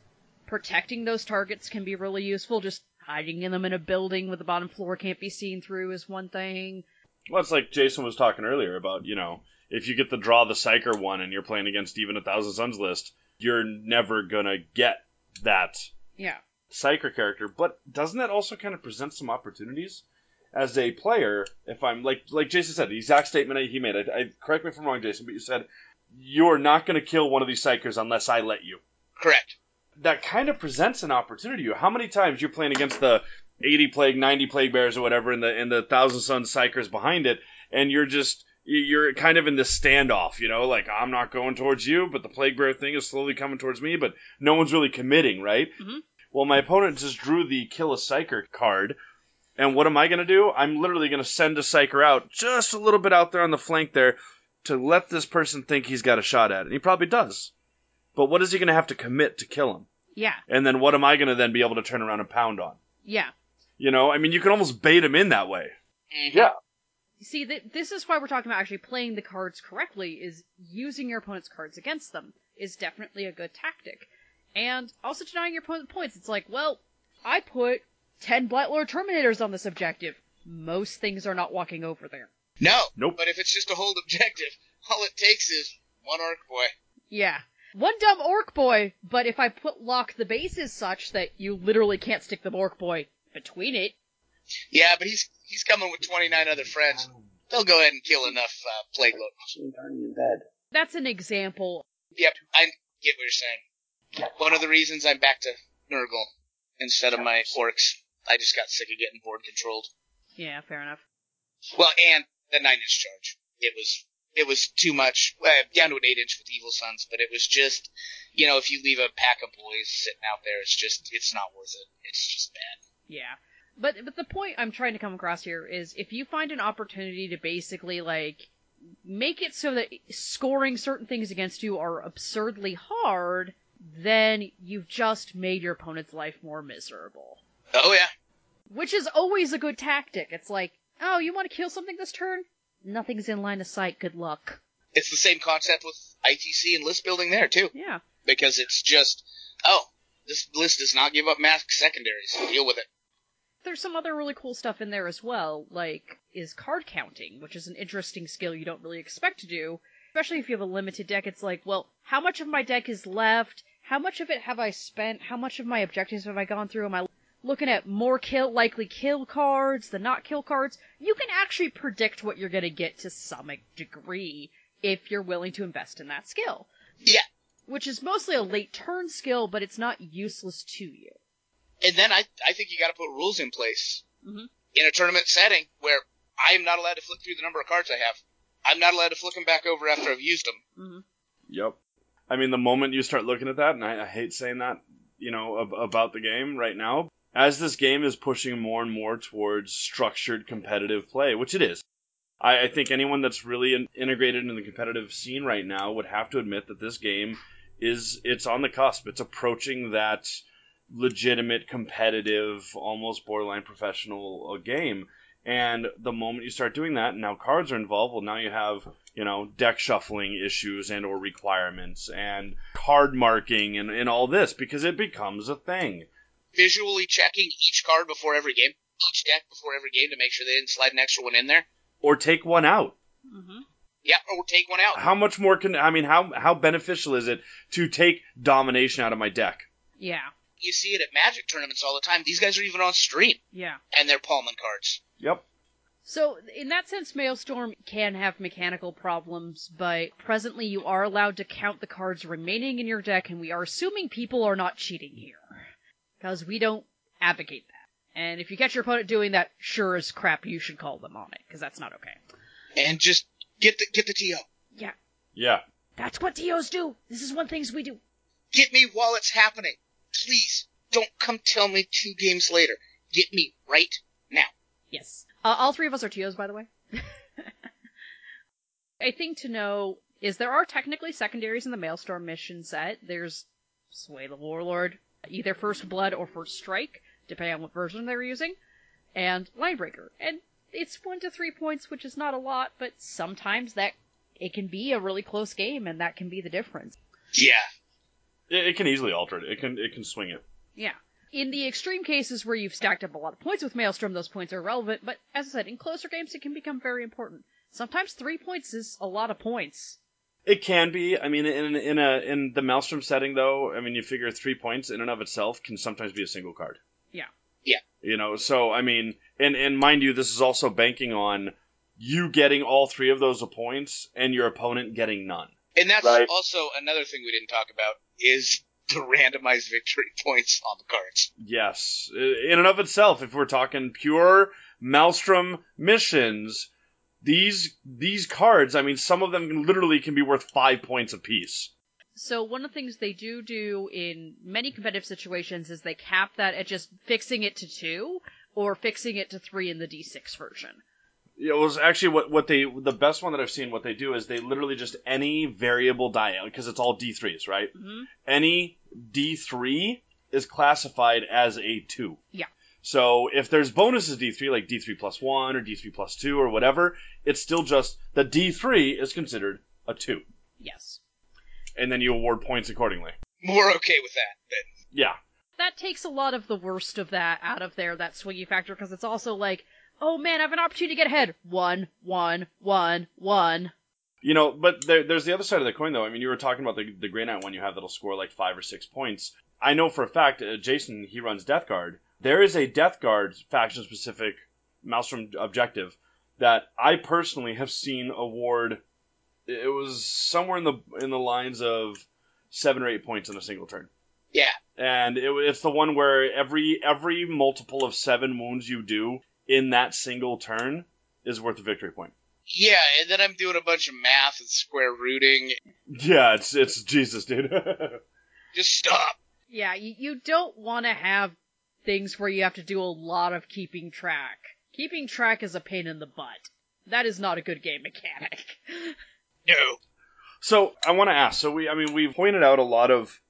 protecting those targets can be really useful. Just hiding in them in a building where the bottom floor can't be seen through is one thing. Well, it's like Jason was talking earlier about, you know, if you get the draw the Psyker one and you're playing against even a Thousand Sons list, you're never gonna get that Yeah. Psyker character. But doesn't that also kind of present some opportunities? As a player, if I'm like like Jason said, the exact statement he made. I, I correct me if I'm wrong, Jason, but you said you're not going to kill one of these psykers unless I let you. Correct. That kind of presents an opportunity. How many times you're playing against the 80 plague, 90 plague bears or whatever, and the and the Thousand Son psykers behind it, and you're just you're kind of in this standoff, you know, like I'm not going towards you, but the plague bear thing is slowly coming towards me, but no one's really committing, right? Mhm. Well, my opponent just drew the kill a psyker card, and what am I going to do? I'm literally going to send a psyker out just a little bit out there on the flank there to let this person think he's got a shot at it. And he probably does. But what is he going to have to commit to kill him? Yeah. And then what am I going to then be able to turn around and pound on? Yeah. You know, I mean, you can almost bait him in that way. Mhm. Yeah. See, that this is why we're talking about actually playing the cards correctly, is using your opponent's cards against them is definitely a good tactic. And also denying your opponent points. It's like, well, I put 10 Blightlord Terminators on this objective. Most things are not walking over there. No. Nope. But if it's just a hold objective, all it takes is one orc boy. Yeah. One dumb orc boy, but if I put lock the bases such that you literally can't stick the orc boy between it, Yeah, but he's he's coming with 29 other friends. They'll go ahead and kill enough uh, plague load. in bed. that's an example. Yep, I get what you're saying. One of the reasons I'm back to Nurgle instead of my orcs. I just got sick of getting board controlled. Yeah, fair enough. Well, and the nine inch charge. It was it was too much. Uh, down to an eight inch with Evil Suns, but it was just, you know, if you leave a pack of boys sitting out there, it's just it's not worth it. It's just bad. Yeah. But but the point I'm trying to come across here is if you find an opportunity to basically like make it so that scoring certain things against you are absurdly hard, then you've just made your opponent's life more miserable. Oh yeah. Which is always a good tactic. It's like, oh, you want to kill something this turn? Nothing's in line of sight. Good luck. It's the same concept with ITC and list building there too, Yeah. because it's just, oh, this list does not give up mask secondaries. Deal with it. There's some other really cool stuff in there as well, like is card counting, which is an interesting skill you don't really expect to do, especially if you have a limited deck. It's like, well, how much of my deck is left? How much of it have I spent? How much of my objectives have I gone through? Am I looking at more kill likely kill cards than not kill cards? You can actually predict what you're going to get to some degree if you're willing to invest in that skill. Yeah. Which is mostly a late turn skill, but it's not useless to you. And then I I think you got to put rules in place Mhm. in a tournament setting where I am not allowed to flick through the number of cards I have. I'm not allowed to flick them back over after I've used them. hmm Yep. I mean, the moment you start looking at that, and I, I hate saying that, you know, ab- about the game right now, as this game is pushing more and more towards structured competitive play, which it is. I, I think anyone that's really in, integrated in the competitive scene right now would have to admit that this game is it's on the cusp. It's approaching that legitimate, competitive, almost borderline professional uh, game. And the moment you start doing that, and now cards are involved. Well, now you have you know deck shuffling issues and or requirements and card marking and, and all this because it becomes a thing. Visually checking each card before every game, each deck before every game to make sure they didn't slide an extra one in there. Or take one out. Mm-hmm. Yeah, or take one out. How much more can I mean? How how beneficial is it to take domination out of my deck? Yeah. You see it at Magic tournaments all the time. These guys are even on stream, Yeah. and they're palming cards. Yep. So, in that sense, Maelstrom can have mechanical problems, but presently you are allowed to count the cards remaining in your deck, and we are assuming people are not cheating here. Because we don't advocate that. And if you catch your opponent doing that, sure as crap you should call them on it, because that's not okay. And just get the get the TO. Yeah. Yeah. That's what TOs do! This is one things we do. Get me while it's happening. Please don't come tell me two games later. Get me right now. Yes. Uh, all three of us are TOs, by the way. A thing to know is there are technically secondaries in the Maelstrom mission set. There's Slay the Warlord, either First Blood or First Strike, depending on what version they're using, and Linebreaker. And it's one to three points, which is not a lot, but sometimes that it can be a really close game, and that can be the difference. Yeah. It, it can easily alter it. It can it can swing it. Yeah. In the extreme cases where you've stacked up a lot of points with Maelstrom, those points are irrelevant, but as I said, in closer games it can become very important. Sometimes three points is a lot of points. It can be. I mean, in in a in the Maelstrom setting, though, I mean, you figure three points in and of itself can sometimes be a single card. Yeah. Yeah. You know, so I mean, and and mind you, this is also banking on you getting all three of those points and your opponent getting none. And that's Right. also another thing we didn't talk about is the randomized victory points on the cards. Yes, in and of itself, if we're talking pure Maelstrom missions, these these cards, I mean, some of them literally can be worth five points apiece. So one of the things they do do in many competitive situations is they cap that at just fixing it to two or fixing it to three in the D6 version. It was actually what what they the best one that I've seen. What they do is they literally just any variable die because it's all D threes, right? hmm Any D three is classified as a two. Yeah. So if there's bonuses D three like D three plus one or D three plus two or whatever, it's still just the D three is considered a two, Yes. and then you award points accordingly. We're okay with that. Then. Yeah. That takes a lot of the worst of that out of there, that swingy factor, because it's also like, oh man, I have an opportunity to get ahead. One, one, one, one. You know, but there, there's the other side of the coin, though. I mean, you were talking about the the Grey Knight one you have that'll score like five or six points. I know for a fact, uh, Jason, he runs Death Guard. There is a Death Guard faction specific Maelstrom objective that I personally have seen award. It was somewhere in the in the lines of seven or eight points in a single turn. Yeah. And it, it's the one where every every multiple of seven wounds you do in that single turn is worth a victory point. Yeah, and then I'm doing a bunch of math and square rooting. Yeah, it's it's Jesus, dude. Just stop. Yeah, you, you don't want to have things where you have to do a lot of keeping track. Keeping track is a pain in the butt. That is not a good game mechanic. No. So I want to ask. So we, I mean, we've pointed out a lot of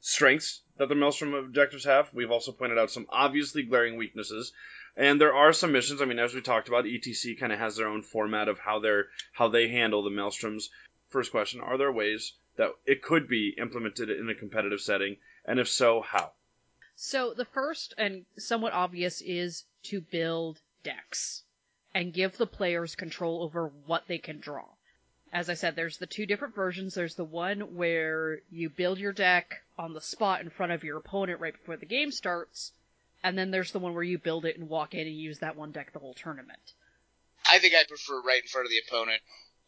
strengths that the Maelstrom objectives have. We've also pointed out some obviously glaring weaknesses, and there are some missions. I mean, as we talked about, ETC kind of has their own format of how they're how they handle the Maelstroms. First question: Are there ways that it could be implemented in a competitive setting, and if so, how? So the first and somewhat obvious is to build decks and give the players control over what they can draw. As I said, there's the two different versions. There's the one where you build your deck on the spot in front of your opponent right before the game starts, and then there's the one where you build it and walk in and use that one deck the whole tournament. I think I prefer right in front of the opponent.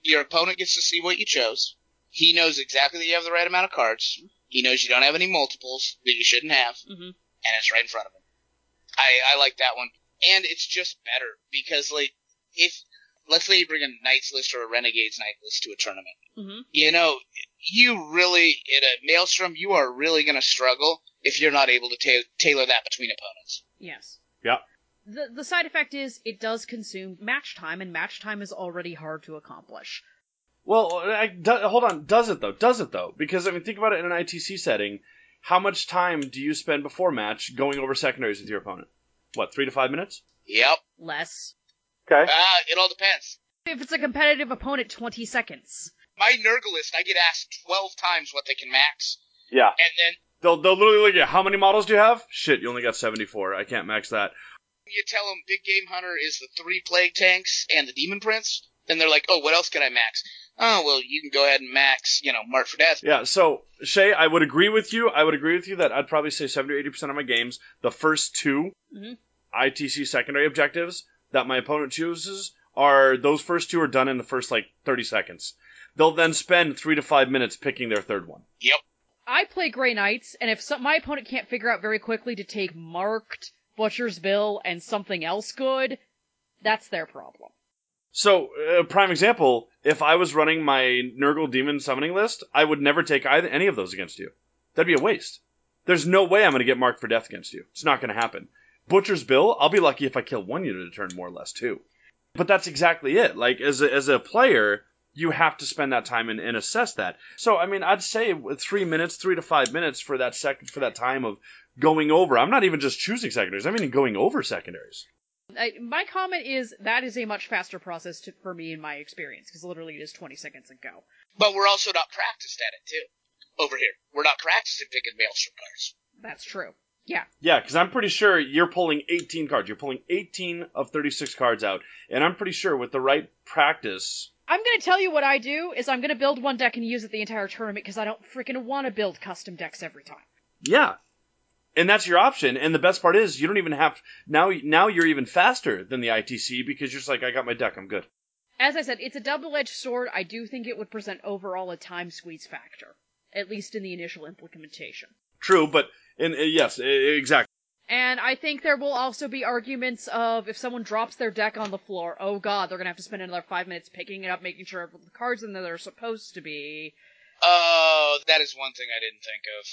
Your opponent gets to see what you chose. He knows exactly that you have the right amount of cards. He knows you don't have any multiples that you shouldn't have, Mm-hmm. and it's right in front of him. I, I like that one. And it's just better because, like, if, let's say you bring a Knights list or a Renegades Knight list to a tournament. Mm-hmm. You know, you really, in a Maelstrom, you are really going to struggle if you're not able to ta- tailor that between opponents. Yes. Yeah. The the side effect is it does consume match time, and match time is already hard to accomplish. Well, I, do, hold on. Does it though? Does it though? Because I mean, think about it in an ITC setting. How much time do you spend before match going over secondaries with your opponent? What, three to five minutes? Yep. Less. Okay. Ah, it all depends. If it's a competitive opponent, 20 seconds. My Nurglist, I get asked 12 times what they can max, Yeah. and then They'll they'll literally look at how many models do you have? Shit, you only got seventy four. I can't max that. you tell them Big Game Hunter is the three Plague Tanks and the Demon Prince, then they're like, oh, what else can I max? oh well, you can go ahead and max, you know, mark for death. Yeah, so Shay, I would agree with you. I would agree with you that I'd probably say 70 or 80% of my games, the first 2 Mhm. ITC secondary objectives that my opponent chooses are those first two are done in the first like 30 seconds. They'll then spend 3 to 5 minutes picking their third one. Yep. I play Grey Knights, and if some, my opponent can't figure out very quickly to take Marked, Butcher's Bill, and something else good, that's their problem. So, uh, prime example, if I was running my Nurgle Demon summoning list, I would never take either any of those against you. That'd be a waste. There's no way I'm going to get marked for death against you. It's not going to happen. Butcher's Bill, I'll be lucky if I kill one unit a turn more or less too. But that's exactly it. Like as a, as a player, you have to spend that time and, and assess that. So I mean, I'd say three minutes, three to five minutes for that second for that time of going over. I'm not even just choosing secondaries. I mean going over secondaries. I, my comment is that is a much faster process to, for me in my experience, because literally it is 20 seconds and go. But we're also not practiced at it too. Over here, we're not practiced at picking maelstrom cards. That's true. Yeah. Yeah, because I'm pretty sure you're pulling 18 cards. You're pulling 18 of 36 cards out, and I'm pretty sure with the right practice. I'm gonna tell you what I do is I'm gonna build one deck and use it the entire tournament because I don't freaking want to build custom decks every time. Yeah, and that's your option. And the best part is you don't even have now. Now you're even faster than the ITC because you're just like, I got my deck. I'm good. As I said, it's a double-edged sword. I do think it would present overall a time squeeze factor, at least in the initial implementation. True, but and uh, yes, exactly. And I think there will also be arguments of if someone drops their deck on the floor, oh god, they're gonna have to spend another five minutes picking it up, making sure the cards in there they're supposed to be. Oh, that is one thing I didn't think of.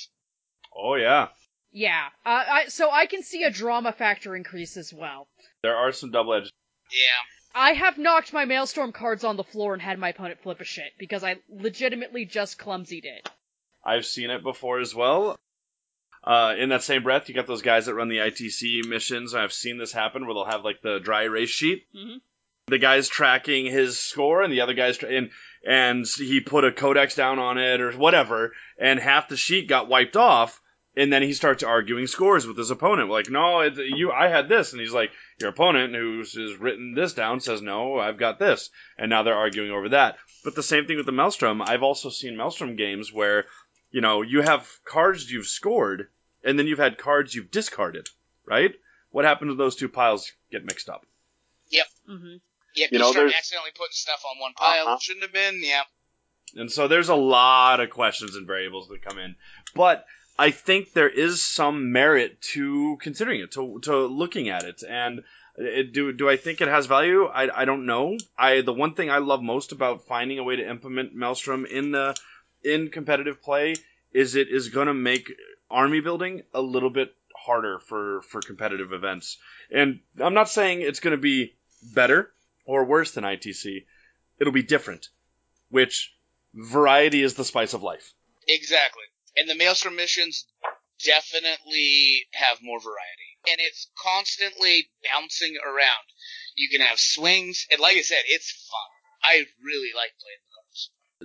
Oh yeah, Yeah, uh, I, so I can see a drama factor increase as well. there are some double edged. Yeah. I have knocked my Maelstrom cards on the floor and had my opponent flip a shit because I legitimately just clumsied it. I've seen it before as well. Uh, in that same breath, you got those guys that run the ITC missions. I've seen this happen where they'll have like the dry erase sheet. Mhm. The guy's tracking his score, and the other guy's tra- and and he put a codex down on it or whatever, and half the sheet got wiped off. And then he starts arguing scores with his opponent. Like, no, it, you, I had this, and he's like, your opponent, who's has written this down, says, no, I've got this, and now they're arguing over that. But the same thing with the Maelstrom. I've also seen Maelstrom games where you know, you have cards you've scored, and then you've had cards you've discarded, right? What happened to those two piles get mixed up? hmm Yep, You you, know, start there's- accidentally putting stuff on one pile. Uh-huh. Shouldn't have been. Yeah. And so there's a lot of questions and variables that come in. But I think there is some merit to considering it, to, to looking at it. And it, do, do I think it has value? I, I don't know. I, the one thing I love most about finding a way to implement Maelstrom in the, in competitive play is it is going to make army building a little bit harder for, for competitive events. And I'm not saying it's going to be better or worse than ITC. It'll be different, which variety is the spice of life. Exactly. And the Maelstrom missions definitely have more variety. And it's constantly bouncing around. You can have swings, and like I said, it's fun. I really like playing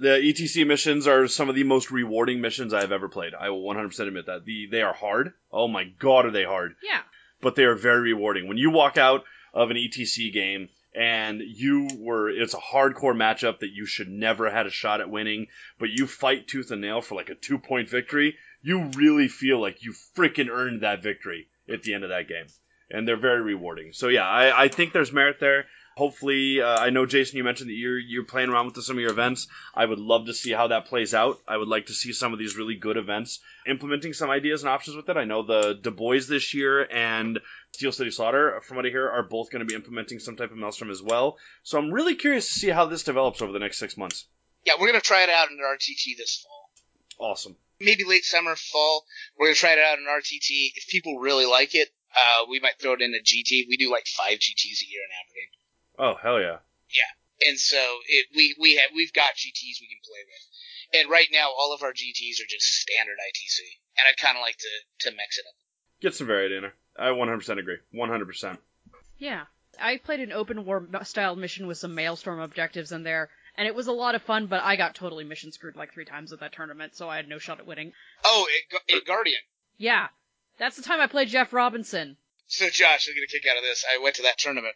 the ETC missions are some of the most rewarding missions I have ever played. I will 100% admit that. The, they are hard. Oh my god, are they hard. Yeah. But they are very rewarding. When you walk out of an ETC game and you were, it's a hardcore matchup that you should never have had a shot at winning, but you fight tooth and nail for like a two point victory, you really feel like you freaking earned that victory at the end of that game. And they're very rewarding. So yeah, I, I think there's merit there. Hopefully, uh, I know Jason, you mentioned that you're you're playing around with some of your events. I would love to see how that plays out. I would like to see some of these really good events implementing some ideas and options with it. I know the Du Bois this year and Steel City Slaughter, from what I hear, are both going to be implementing some type of Maelstrom as well. So I'm really curious to see how this develops over the next six months. Yeah, we're gonna try it out in RTT this fall. Awesome. Maybe late summer, fall. We're gonna try it out in RTT. If people really like it, uh, we might throw it in a GT. We do like five GTs a year in Aberdeen. Oh hell yeah. Yeah, and so it, we we have we've got GTS we can play with, and right now all of our GTS are just standard ITC, and I'd kind of like to to mix it up. Get some variety in there. I 100% agree. 100%. Yeah. I played an open war style mission with some Maelstrom objectives in there, and it was a lot of fun, but I got totally mission screwed like three times at that tournament, so I had no shot at winning. Oh, it, it Guardian. Yeah. That's the time I played Jeff Robinson. So Josh, you'll get a kick out of this. I went to that tournament,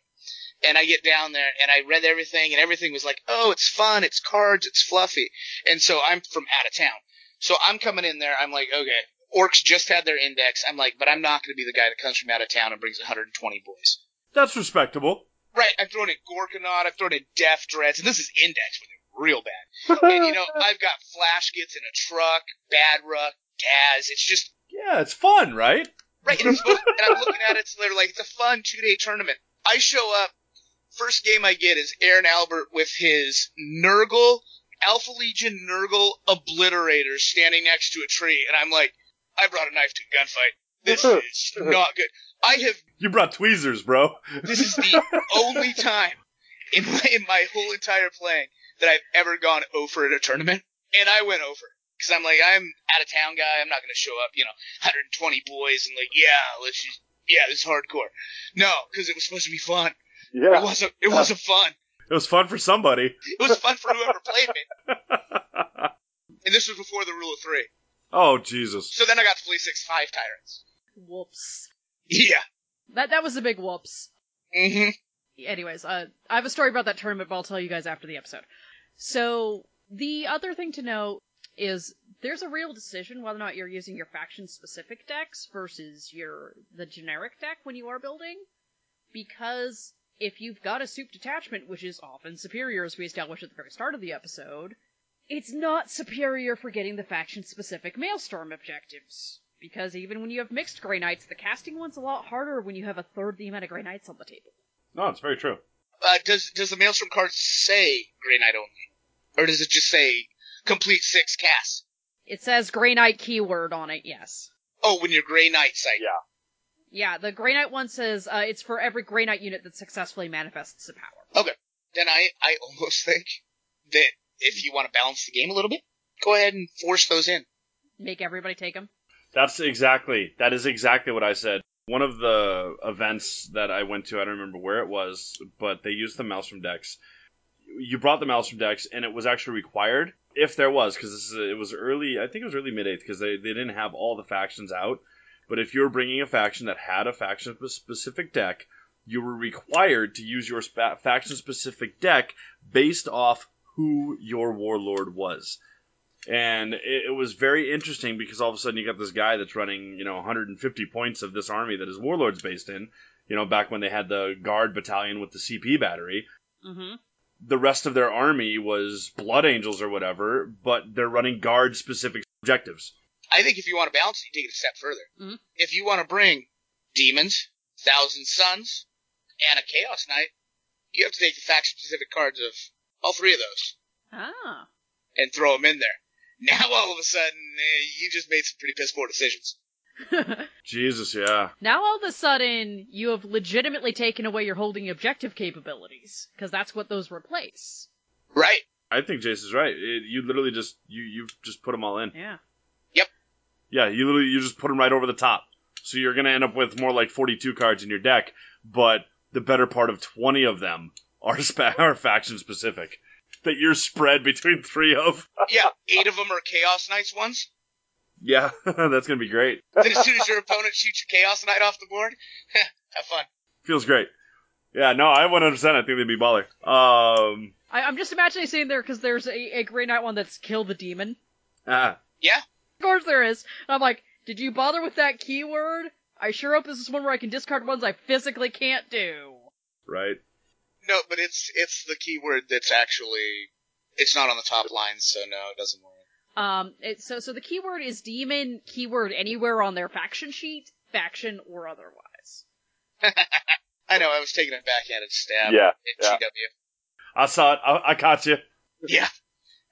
and I get down there, and I read everything, and everything was like, oh, it's fun, it's cards, it's fluffy. And so I'm from out of town. So I'm coming in there, I'm like, okay, orcs just had their index. I'm like, but I'm not going to be the guy that comes from out of town and brings 120 boys. That's respectable. Right, I'm throwing in Gorkanaut, I'm throwing in Deff Dreads, and this is index, with they're real bad. And you know, I've got Flash Gitz in a truck, Badrukk, Gaz. It's just yeah, it's fun, right? Right. And, it's supposed, and I'm looking at it, so they're like, it's a fun two day tournament. I show up. First game I get is Aaron Albert with his Nurgle Alpha Legion Nurgle Obliterator standing next to a tree, and I'm like, I brought a knife to a gunfight. This is not good. I have. You brought tweezers, bro. This is the only time in my, in my whole entire playing that I've ever gone over at a tournament, and I went over because I'm like I'm out of town guy. I'm not going to show up, you know, 120 boys and like, yeah, let's just, yeah, this is hardcore. No, because it was supposed to be fun. Yeah. It wasn't. It wasn't fun. It was fun for somebody. It was fun for whoever played me. And this was before the rule of three. oh Jesus! So then I got to play six five tyrants. Whoops. Yeah. That that was a big whoops. Mm-hmm. Anyways, uh, I have a story about that tournament, but I'll tell you guys after the episode. So the other thing to know is there's a real decision whether or not you're using your faction specific decks versus your the generic deck when you are building, because if you've got a soup detachment, which is often superior as we established at the very start of the episode, it's not superior for getting the faction specific Maelstrom objectives. Because even when you have mixed Grey Knights, the casting one's a lot harder when you have a third the amount of Grey Knights on the table. No, it's very true. Uh, does does the Maelstrom card say Grey Knight only, or does it just say complete six casts? It says Grey Knight keyword on it, yes. Oh, when you're Grey Knight site. Yeah. Yeah, the Grey Knight one says uh, it's for every Grey Knight unit that successfully manifests a power. Okay. Then I I almost think that if you want to balance the game a little bit, go ahead and force those in. Make everybody take them. That's exactly that is exactly what I said. One of the events that I went to, I don't remember where it was, but they used the Maelstrom decks. You brought the Maelstrom decks, and it was actually required if there was, because it was early. I think it was early mid eighth, because they they didn't have all the factions out. But if you were bringing a faction that had a faction specific deck, you were required to use your faction specific deck based off who your warlord was. And it, it was very interesting because all of a sudden you got this guy that's running, you know, 150 points of this army that his warlord's based in. You know, back when they had the guard battalion with the CP battery, Mm-hmm. The rest of their army was blood angels or whatever, but they're running guard specific objectives. I think if you want to balance it, you take it a step further. Mhm. If you want to bring demons, Thousand Sons, and a chaos knight, you have to take the faction specific cards of all three of those Ah. and throw them in there. Now all of a sudden, eh, you just made some pretty piss poor decisions. Jesus, yeah. now all of a sudden, you have legitimately taken away your holding objective capabilities, because that's what those replace. Right. I think Jason's right. It, you literally just you you just put them all in. Yeah. Yep. Yeah, you literally you just put them right over the top. So you're gonna end up with more like 42 cards in your deck, but the better part of 20 of them are spa- are faction specific that you're spread between three of. Yeah, eight of them are chaos knights ones. Yeah, that's gonna be great. Then as soon as your opponent shoots your chaos knight off the board, have fun. Feels great. Yeah, no, I 100. percent I think they'd be baller. Um, I, I'm just imagining sitting there because there's a, a Grey Knight one that's kill the demon. ah, Yeah. Of course there is. And I'm like, did you bother with that keyword? I sure hope this is one where I can discard ones I physically can't do. right. No, but it's it's the keyword that's actually it's not on the top line, so no, it doesn't work. Um, it, so so the keyword is demon keyword anywhere on their faction sheet, faction or otherwise. I know, I was taking a backhanded stab Yeah, at yeah. GW. I saw it. I, I caught you. Yeah.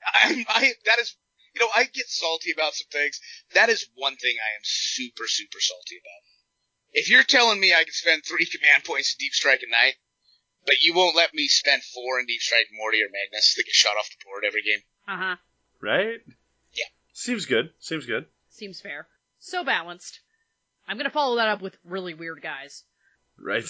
I, I, that is, you know, I get salty about some things. That is one thing I am super, super salty about. If you're telling me I can spend three command points in Deep Strike at night, but you won't let me spend four in Deep Strike Morty or Magnus to get shot off the board every game. Uh huh. Right. Seems good. Seems good. Seems fair. So balanced. I'm gonna follow that up with really weird guys. Right.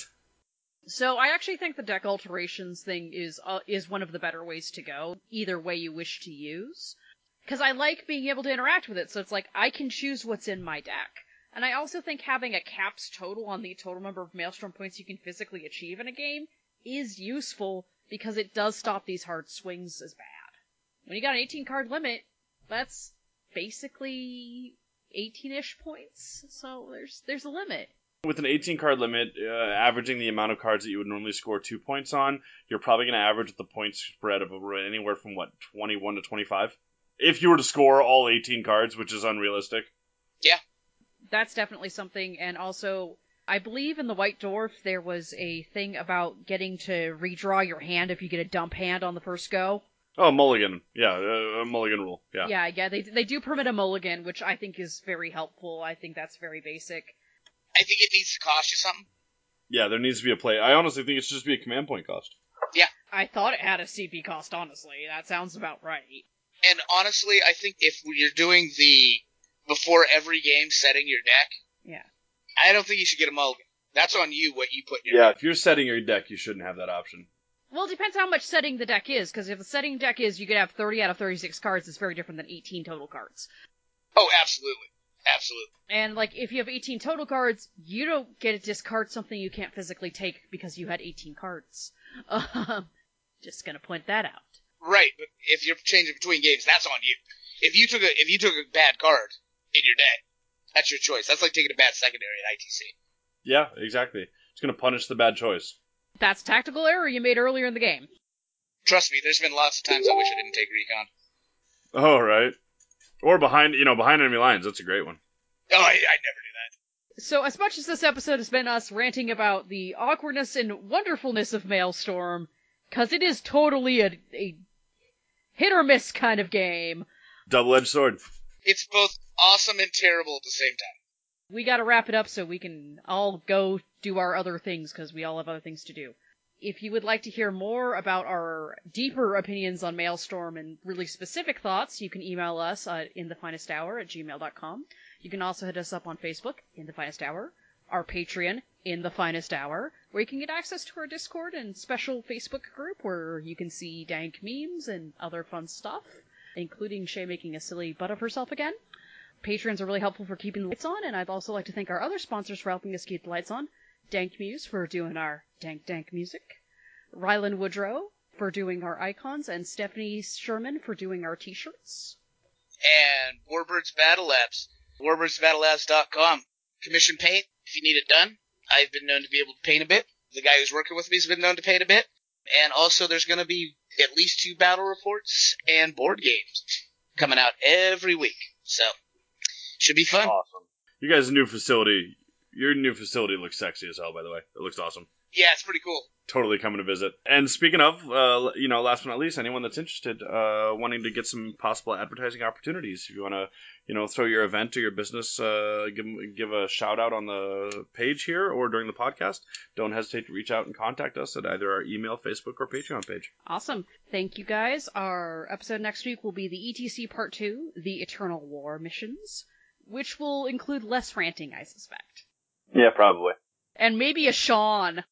So I actually think the deck alterations thing is uh, is one of the better ways to go, either way you wish to use. Because I like being able to interact with it, so it's like I can choose what's in my deck. And I also think having a caps total on the total number of Maelstrom points you can physically achieve in a game is useful because it does stop these hard swings as bad. When you got an 18 card limit, that's basically 18-ish points. So there's there's a limit. With an 18 card limit, uh, averaging the amount of cards that you would normally score two points on, you're probably going to average the point spread of anywhere from what 21 to 25. If you were to score all 18 cards, which is unrealistic. Yeah. That's definitely something, and also I believe in the White Dwarf there was a thing about getting to redraw your hand if you get a dump hand on the first go. Oh, mulligan. Yeah, uh, a mulligan rule. Yeah. Yeah, yeah, they they do permit a mulligan, which I think is very helpful. I think that's very basic. I think it needs to cost you something. Yeah, there needs to be a play. I honestly think it should just be a command point cost. Yeah. I thought it had a CP cost, honestly. That sounds about right. And honestly, I think if you're doing the before every game setting your deck, Yeah. I don't think you should get a mulligan. That's on you what you put in your Yeah, deck. if you're setting your deck, you shouldn't have that option. Well, it depends how much setting the deck is, because if the setting deck is you could have 30 out of 36 cards, it's very different than 18 total cards. Oh, absolutely. Absolutely. And, like, if you have 18 total cards, you don't get to discard something you can't physically take because you had 18 cards. Um, just gonna point that out. Right, but if you're changing between games, that's on you. If you took a if you took a bad card in your deck, that's your choice. That's like taking a bad secondary at ITC. Yeah, exactly. It's going to punish the bad choice. That's tactical error you made earlier in the game. Trust me, there's been lots of times I wish I didn't take recon. Oh, right. Or behind, you know, behind enemy lines. That's a great one. Oh, I, I never do that. So, as much as this episode has been us ranting about the awkwardness and wonderfulness of Maelstrom, because it is totally a, a hit or miss kind of game, Double edged sword. It's both awesome and terrible at the same time. We gotta wrap it up so we can all go do our other things, because we all have other things to do. If you would like to hear more about our deeper opinions on Maelstrom and really specific thoughts, you can email us at inthefinesthour at gmail.com. You can also hit us up on Facebook, In the Finest Hour, our Patreon, In the Finest Hour, where you can get access to our Discord and special Facebook group where you can see dank memes and other fun stuff, including Shay making a silly butt of herself again. Patrons are really helpful for keeping the lights on, and I'd also like to thank our other sponsors for helping us keep the lights on. Dank Muse for doing our dank dank music, Rylan Woodrow for doing our icons, and Stephanie Sherman for doing our t-shirts. And Warbirds Battle Labs. WarbirdsBattleLabs.com. Commission paint if you need it done. I've been known to be able to paint a bit. The guy who's working with me has been known to paint a bit. And also there's going to be at least two battle reports and board games coming out every week. So, should be fun. Awesome. You guys' new facility, your new facility looks sexy as hell, by the way. It looks awesome. Yeah, it's pretty cool. Totally coming to visit. And speaking of, uh, you know, last but not least, anyone that's interested, uh, wanting to get some possible advertising opportunities, if you want to, you know, throw your event or your business, uh, give give a shout out on the page here or during the podcast, don't hesitate to reach out and contact us at either our email, Facebook, or Patreon page. Awesome. Thank you guys. Our episode next week will be the ETC Part 2, the Eternal War missions, which will include less ranting, I suspect. Yeah, probably. And maybe a Sean.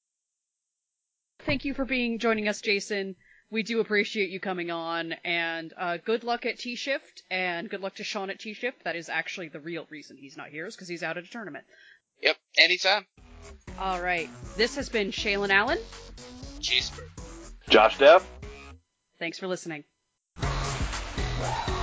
Thank you for being joining us, Jason. We do appreciate you coming on, and uh, good luck at T Shift, and good luck to Sean at T Shift. That is actually the real reason he's not here, is because he's out at a tournament. Yep, anytime. All right, this has been Shaylin Allen. Cheeseburger. Josh Dev? Thanks for listening. Wow.